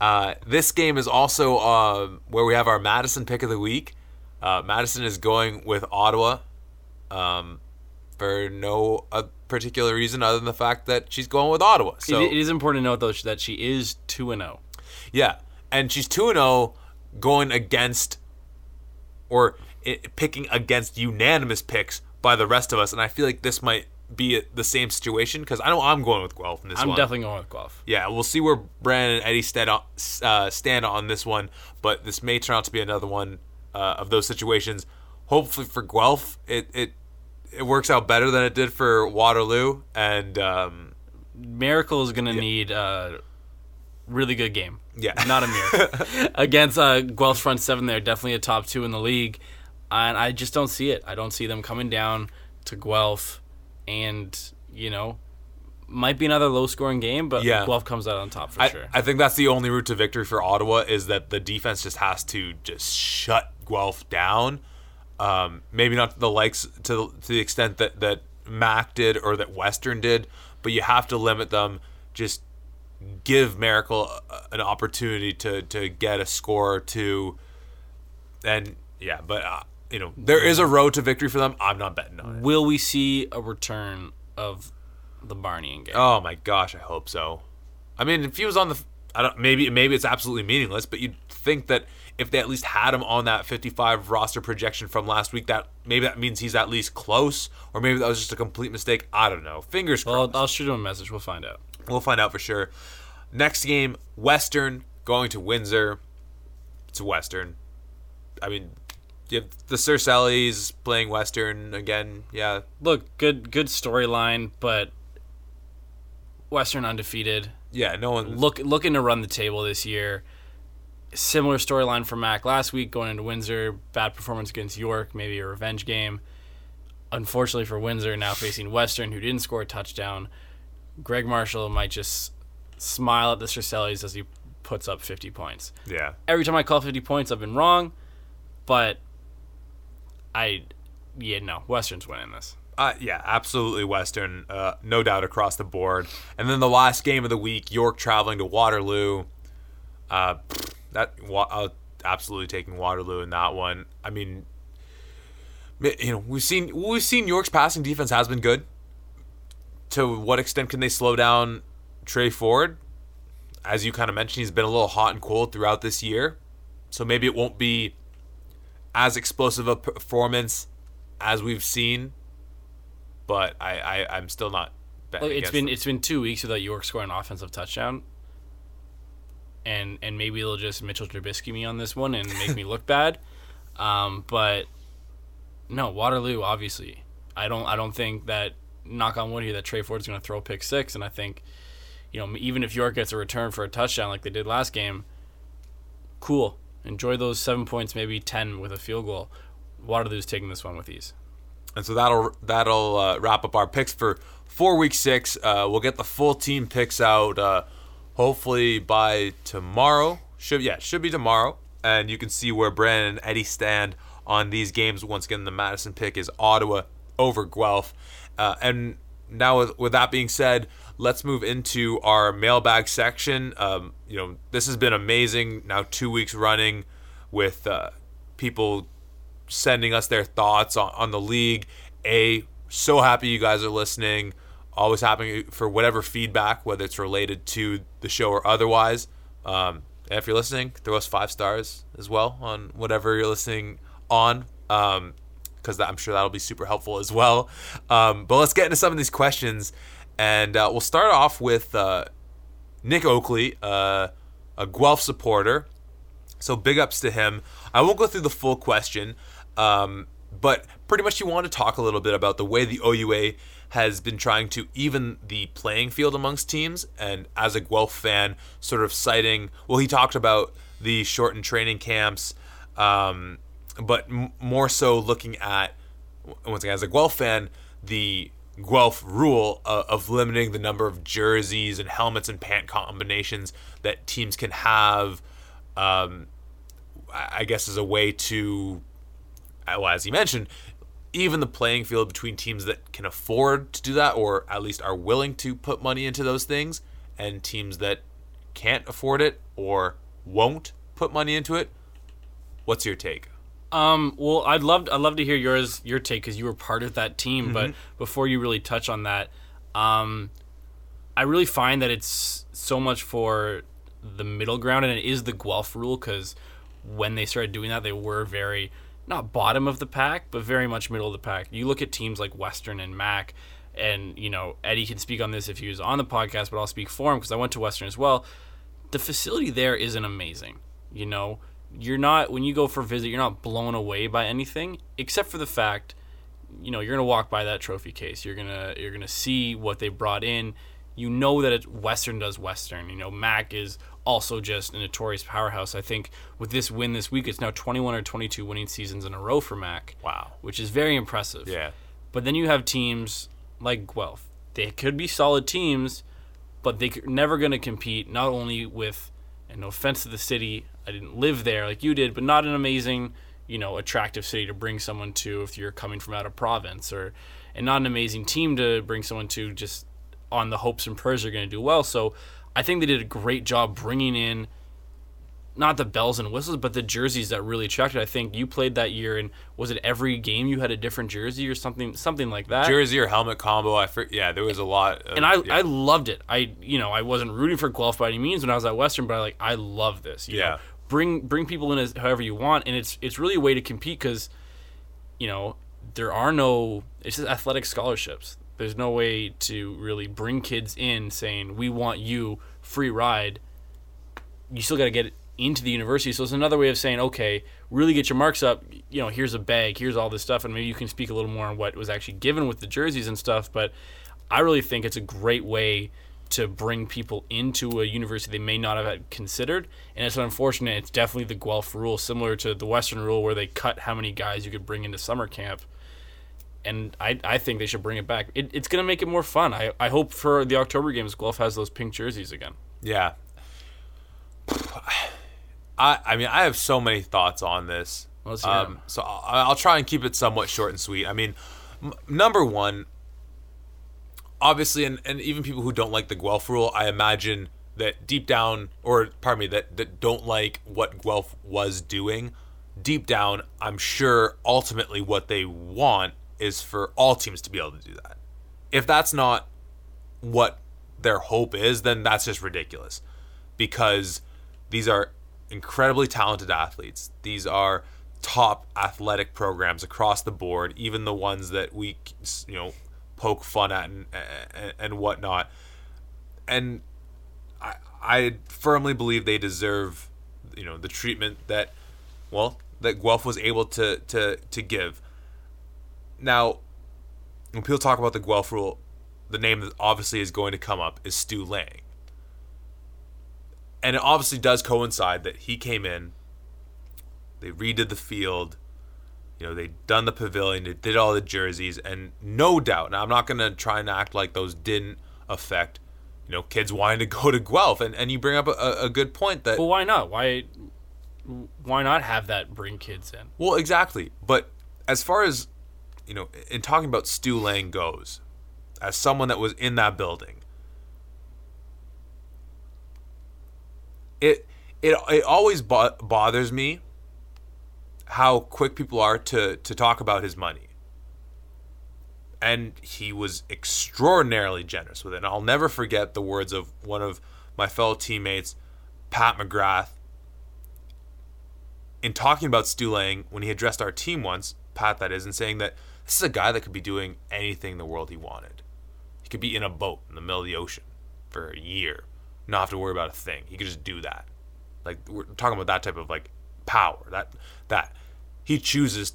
Uh, this game is also uh, where we have our Madison pick of the week. Uh, Madison is going with Ottawa um, for no uh, particular reason other than the fact that she's going with Ottawa. So it, is important to note though that she is two and oh. zero. Yeah, and she's two and zero going against, or picking against unanimous picks by the rest of us, and I feel like this might be the same situation because I know I'm going with Guelph in this one. I'm definitely going with Guelph. Yeah, we'll see where Brandon and Eddie stand on, uh, stand on this one, but this may turn out to be another one uh, of those situations. Hopefully for Guelph, it, it it works out better than it did for Waterloo, and um, Miracle is going to need a really good game. Yeah. Not a mirror. Against uh, Guelph's front seven, they're definitely a top two in the league. And I just don't see it. I don't see them coming down to Guelph and, you know, might be another low scoring game, but Yeah. Guelph comes out on top for I, sure. I think that's the only route to victory for Ottawa is that the defense just has to just shut Guelph down. Um, maybe not to the likes to to the extent that that Mac did or that Western did, but you have to limit them. Just give Miracle an opportunity to to get a score or two. And yeah, but uh, you know there is a road to victory for them. I'm not betting on it. Will we see a return of the Barney game? Oh my gosh, I hope so. I mean, if he was on the, I don't maybe maybe it's absolutely meaningless, but you'd think that if they at least had him on that 55 roster projection from last week, that maybe that means he's at least close, or maybe that was just a complete mistake. I don't know. Fingers crossed. well, I'll shoot him a message. We'll find out. We'll find out for sure. Next game, Western going to Windsor. It's Western. I mean, you have the Sir Sally's playing Western again. Yeah, Look, good good storyline, but Western undefeated. yeah. No one. Look looking to run the table this year. Similar storyline for Mac last week going into Windsor. Bad performance against York, maybe a revenge game. Unfortunately for Windsor, now facing Western, who didn't score a touchdown. Greg Marshall might just smile at the Cercellis as he puts up 50 points. Yeah. Every time I call 50 points, I've been wrong, but I, yeah, no, Western's winning this. Uh, yeah, absolutely Western, uh, no doubt across the board. And then the last game of the week, York traveling to Waterloo. Uh, that uh, absolutely taking Waterloo in that one. I mean, you know, we've seen we've seen York's passing defense has been good. To what extent can they slow down Tre Ford? As you kind of mentioned, he's been a little hot and cold throughout this year, so maybe it won't be as explosive a performance as we've seen but I, I I'm still not. Look, it's been them. it's been two weeks without York scoring an offensive touchdown, and and maybe they'll just Mitchell Trubisky me on this one and make me look bad. Um, but no, Waterloo obviously. I don't I don't think that knock on wood here that Tre Ford's going to throw pick six, and I think you know even if York gets a return for a touchdown like they did last game, cool. Enjoy those seven points, maybe ten with a field goal. Waterloo's taking this one with ease. and so that'll that'll uh, wrap up our picks for for week six. Uh, we'll get the full team picks out uh, hopefully by tomorrow. Should yeah should be tomorrow, and you can see where Brandon and Eddie stand on these games. Once again, the Madison pick is Ottawa over Guelph, uh, and now with, with that being said. Let's move into our mailbag section. Um, you know, this has been amazing. Now two weeks running with uh, people sending us their thoughts on, on the league. A, so happy you guys are listening. Always happy for whatever feedback, whether it's related to the show or otherwise. Um, and if you're listening, throw us five stars as well on whatever you're listening on, because I'm sure that'll be super helpful as well. Um, but let's get into some of these questions, and uh, we'll start off with uh, Nick Oakley, uh, a Guelph supporter. So big ups to him. I won't go through the full question, um, but pretty much he wanted to talk a little bit about the way the OUA has been trying to even the playing field amongst teams. And as a Guelph fan, sort of citing, well, he talked about the shortened training camps, um, but m- more so looking at, once again, as a Guelph fan, the Guelph rule of, of limiting the number of jerseys and helmets and pant combinations that teams can have um, I guess as a way to, uh, well, as you mentioned, even the playing field between teams that can afford to do that, or at least are willing to put money into those things, and teams that can't afford it or won't put money into it. What's your take? Um, well, I'd love I'd love to hear yours your take because you were part of that team. But Mm-hmm. before you really touch on that, um, I really find that it's so much for the middle ground, and it is the Guelph rule because when they started doing that, they were very not bottom of the pack, but very much middle of the pack. You look at teams like Western and Mac, and you know Eddie can speak on this if he was on the podcast, but I'll speak for him because I went to Western as well. The facility there isn't amazing. You know, you're not when you go for a visit, you're not blown away by anything except for the fact, you know, you're gonna walk by that trophy case. You're gonna you're gonna see what they brought in. You know that it Western does Western. You know, Mac is also just a notorious powerhouse. I think with this win this week, it's now 21 or 22 winning seasons in a row for Mac. Wow. which is very impressive. Yeah. But then you have teams like Guelph. They could be solid teams, but they're never going to compete not only with, and no offense to the city, I didn't live there like you did, but not an amazing, you know, attractive city to bring someone to if you're coming from out of province, or and not an amazing team to bring someone to just on the hopes and prayers they're going to do well. So I think they did a great job bringing in not the bells and whistles, but the jerseys that really attracted. I think you played that year, and was it every game you had a different jersey or something, something like that? Jersey or helmet combo. I for, yeah, there was a lot. Of, and I, yeah. I loved it. I you know I wasn't rooting for Guelph by any means when I was at Western, but I like I love this. you Yeah. know. Bring bring people in as however you want, and it's it's really a way to compete because, you know, there are no it's just athletic scholarships. There's no way to really bring kids in saying we want you free ride. You still got to get into the university, so it's another way of saying okay, really get your marks up. You know, here's a bag, here's all this stuff, and maybe you can speak a little more on what was actually given with the jerseys and stuff. But I really think it's a great way to bring people into a university they may not have had considered. And it's unfortunate. It's definitely the Guelph rule, similar to the Western rule, where they cut how many guys you could bring into summer camp. And I, I think they should bring it back. It, it's going to make it more fun. I, I hope for the October games, Guelph has those pink jerseys again. Yeah. I I mean I have so many thoughts on this. Um, so I'll, I'll try and keep it somewhat short and sweet. I mean, m- number one, obviously, and, and even people who don't like the Guelph rule, I imagine that deep down, or pardon me, that, that don't like what Guelph was doing, deep down, I'm sure ultimately what they want is for all teams to be able to do that. If that's not what their hope is, then that's just ridiculous. Because these are incredibly talented athletes. These are top athletic programs across the board, even the ones that we, you know, poke fun at and and, whatnot. And I, I firmly believe they deserve, you know, the treatment that, well, that Guelph was able to to to give. Now, when people talk about the Guelph rule, the name that obviously is going to come up is Stu Lang. And it obviously does coincide that he came in, they redid the field, you know, they done the pavilion, they did all the jerseys, and no doubt, now I'm not going to try and act like those didn't affect, you know, kids wanting to go to Guelph. And, and you bring up a, a good point that. Well, why not? Why why not have that bring kids in? Well, exactly. But as far as you know, in talking about Stu Lang goes, as someone that was in that building, it it it always bo- bothers me how quick people are to to talk about his money. And he was extraordinarily generous with it. And I'll never forget the words of one of my fellow teammates, Pat McGrath, in talking about Stu Lang when he addressed our team once, Pat that is, and saying that this is a guy that could be doing anything in the world he wanted. He could be in a boat in the middle of the ocean for a year, not have to worry about a thing. He could just do that. Like we're talking about that type of like power. That that he chooses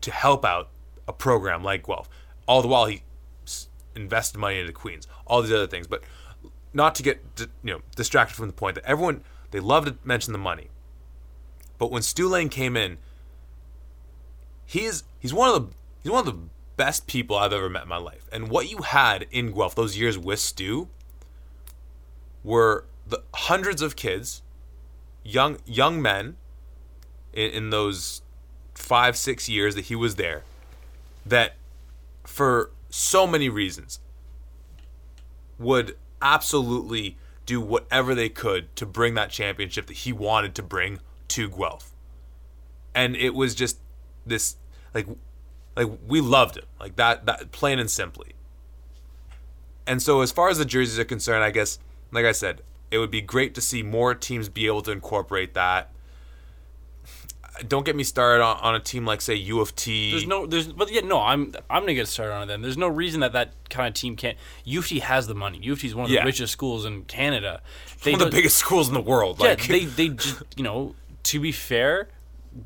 to help out a program like Guelph. All the while he invested money into Queens, all these other things. But not to get you know distracted from the point that everyone they love to mention the money. But when Stu Lang came in, he's he's one of the he's one of the best people I've ever met in my life. And what you had in Guelph those years with Stu were the hundreds of kids, young young men, in, in those five six years that he was there, that for so many reasons would absolutely do whatever they could to bring that championship that he wanted to bring to Guelph. And it was just this like like we loved him. Like that that plain and simply. And so as far as the jerseys are concerned, I guess like I said, it would be great to see more teams be able to incorporate that. Don't get me started on, on a team like say U of T. There's no, there's, but yeah, no, I'm, I'm gonna get started on it. Then there's no reason that that kind of team can't. U of T has the money. U of T is one of Yeah. the richest schools in Canada. They one of the don't- biggest schools in the world. Yeah, Like they, they just, you know, to be fair,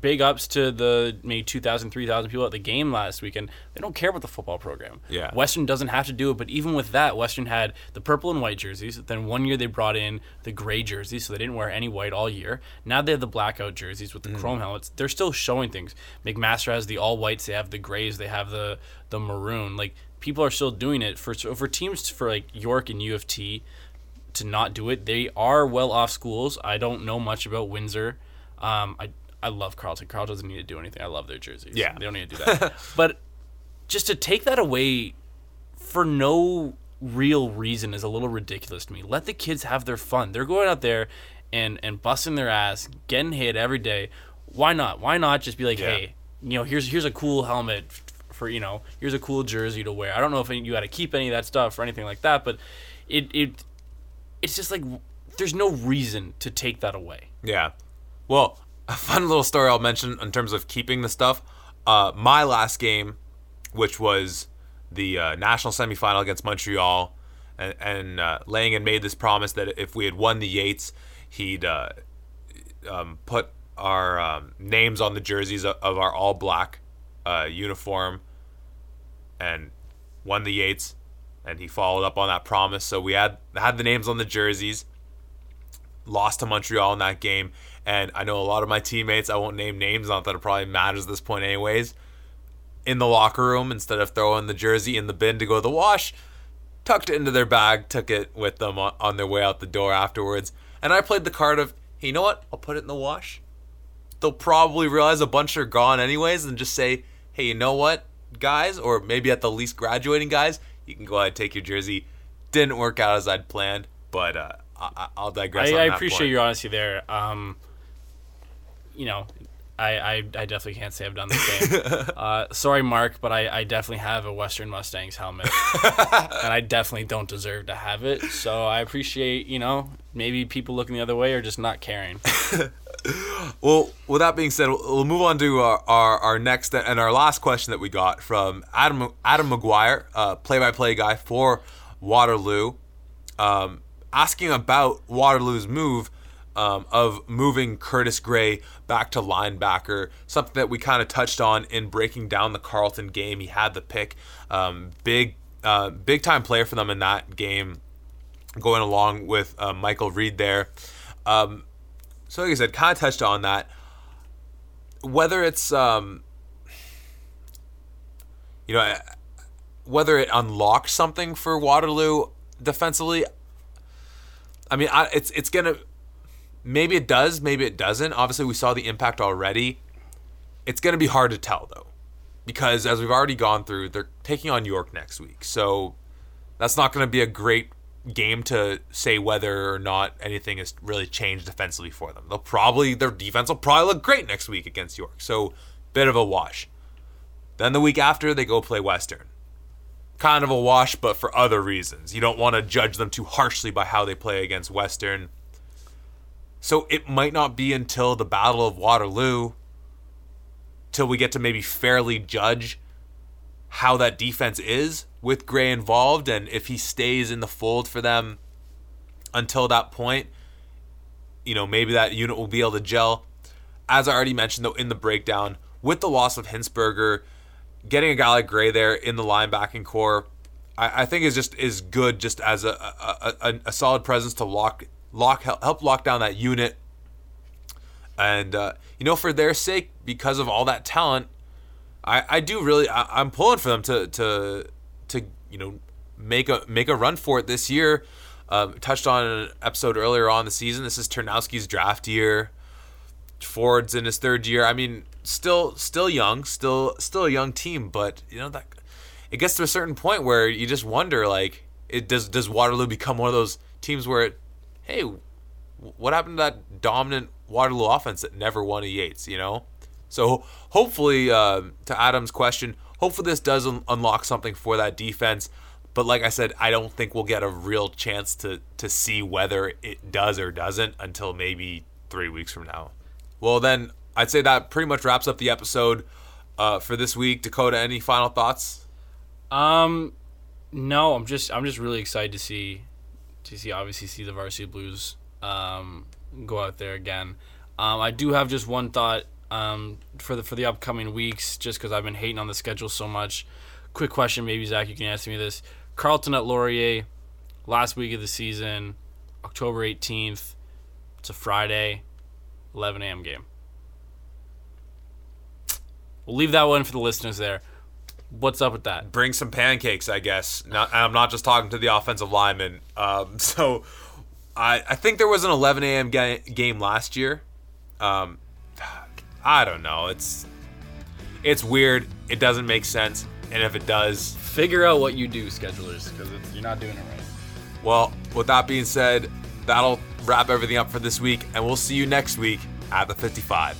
big ups to the maybe 2,000, 3,000 people at the game last weekend. They don't care about the football program. Yeah. Western doesn't have to do it, but even with that, Western had the purple and white jerseys. Then one year they brought in the gray jerseys, so they didn't wear any white all year. Now they have the blackout jerseys with the chrome helmets. They're still showing things. McMaster has the all whites. They have the grays. They have the the maroon. Like people are still doing it for for teams for like York and U of T to not do it. They are well off schools. I don't know much about Windsor. Um, I I love Carleton. Carleton doesn't need to do anything. I love their jerseys. Yeah. they don't need to do that. but just to take that away for no real reason is a little ridiculous to me. Let the kids have their fun. They're going out there and and busting their ass, getting hit every day. Why not? Why not just be like, Yeah. hey, you know, here's here's a cool helmet for you know, here's a cool jersey to wear. I don't know if you got to keep any of that stuff or anything like that, but it it it's just like there's no reason to take that away. Yeah. Well, a fun little story I'll mention in terms of keeping the stuff. Uh, my last game, which was the uh, national semifinal against Montreal, and, and uh, Langan made this promise that if we had won the Yates, he'd uh, um, put our um, names on the jerseys of, of our all black uh, uniform and won the Yates. And he followed up on that promise. So we had had the names on the jerseys lost to Montreal in that game. And I know a lot of my teammates, I won't name names, not that it probably matters at this point, anyways, in the locker room, instead of throwing the jersey in the bin to go to the wash, tucked it into their bag, took it with them on, on their way out the door afterwards. And I played the card of, hey, you know what? I'll put it in the wash. They'll probably realize a bunch are gone anyways and just say, hey, you know what, guys? Or maybe at the least graduating guys, you can go ahead and take your jersey. Didn't work out as I'd planned, but uh, I- I- I'll digress. I, I appreciate point. your honesty there. Um, you know, I, I, I definitely can't say I've done the same. uh, sorry, Mark, but I, I definitely have a Western Mustangs helmet, and I definitely don't deserve to have it. So I appreciate, you know, maybe people looking the other way or just not caring. Well, with that being said, we'll we'll move on to our, our, our next and our last question that we got from Adam Adam McGuire, uh, play-by-play guy for Waterloo, um, asking about Waterloo's move um, of moving Curtis Gray back to linebacker, something that we kind of touched on in breaking down the Carleton game. He had the pick, um, big uh, big time player for them in that game, going along with uh, Michael Reed there. Um, so like I said, kind of touched on that. Whether it's um, you know, whether it unlocks something for Waterloo defensively. I mean, I, it's it's gonna maybe it does, maybe it doesn't. Obviously, we saw the impact already. It's gonna be hard to tell though, because as we've already gone through, they're taking on York next week, so that's not gonna be a great game to say whether or not anything has really changed defensively for them. They'll probably their defense will probably look great next week against York. So bit of a wash. Then the week after they go play Western. Kind of a wash, but for other reasons. You don't want to judge them too harshly by how they play against Western. So it might not be until the Battle of Waterloo till we get to maybe fairly judge how that defense is with Gray involved and if he stays in the fold for them until that point, you know, maybe that unit will be able to gel. As I already mentioned, though, in the breakdown, with the loss of Hinsberger, getting a guy like Gray there in the linebacking corps, I, think is just is good just as a, a, a, a solid presence to lock lock help lock down that unit. And uh, you know, for their sake, because of all that talent, I, I do really I, I'm pulling for them to to to you know make a make a run for it this year. Um, touched on an episode earlier on the season. This is Ternowski's draft year. Ford's in his third year. I mean, still still young, still still a young team, but you know that it gets to a certain point where you just wonder like it does does Waterloo become one of those teams where it hey what happened to that dominant Waterloo offense that never won a Yates, you know? So hopefully, um, to Adam's question, hopefully this does un- unlock something for that defense. But like I said, I don't think we'll get a real chance to to see whether it does or doesn't until maybe three weeks from now. Well, then I'd say that pretty much wraps up the episode uh, for this week. Dakota, any final thoughts? Um, no, I'm just I'm just really excited to see see obviously see the Varsity Blues um, go out there again. Um, I do have just one thought um, for the for the upcoming weeks, just because I've been hating on the schedule so much. Quick question, maybe Zach, you can answer me this. Carleton at Laurier, last week of the season, October 18th. It's a Friday, 11 a.m. game. We'll leave that one for the listeners there. What's up with that? bring some pancakes, I guess. Not, and I'm not just talking to the offensive lineman. Um, so I, I think there was an 11 a.m. Ga- game last year. Um, I don't know. It's it's weird. It doesn't make sense. And if it does, Figure out what you do, schedulers, because you're not doing it right. Well, with that being said, that'll wrap everything up for this week, and we'll see you next week at the 55.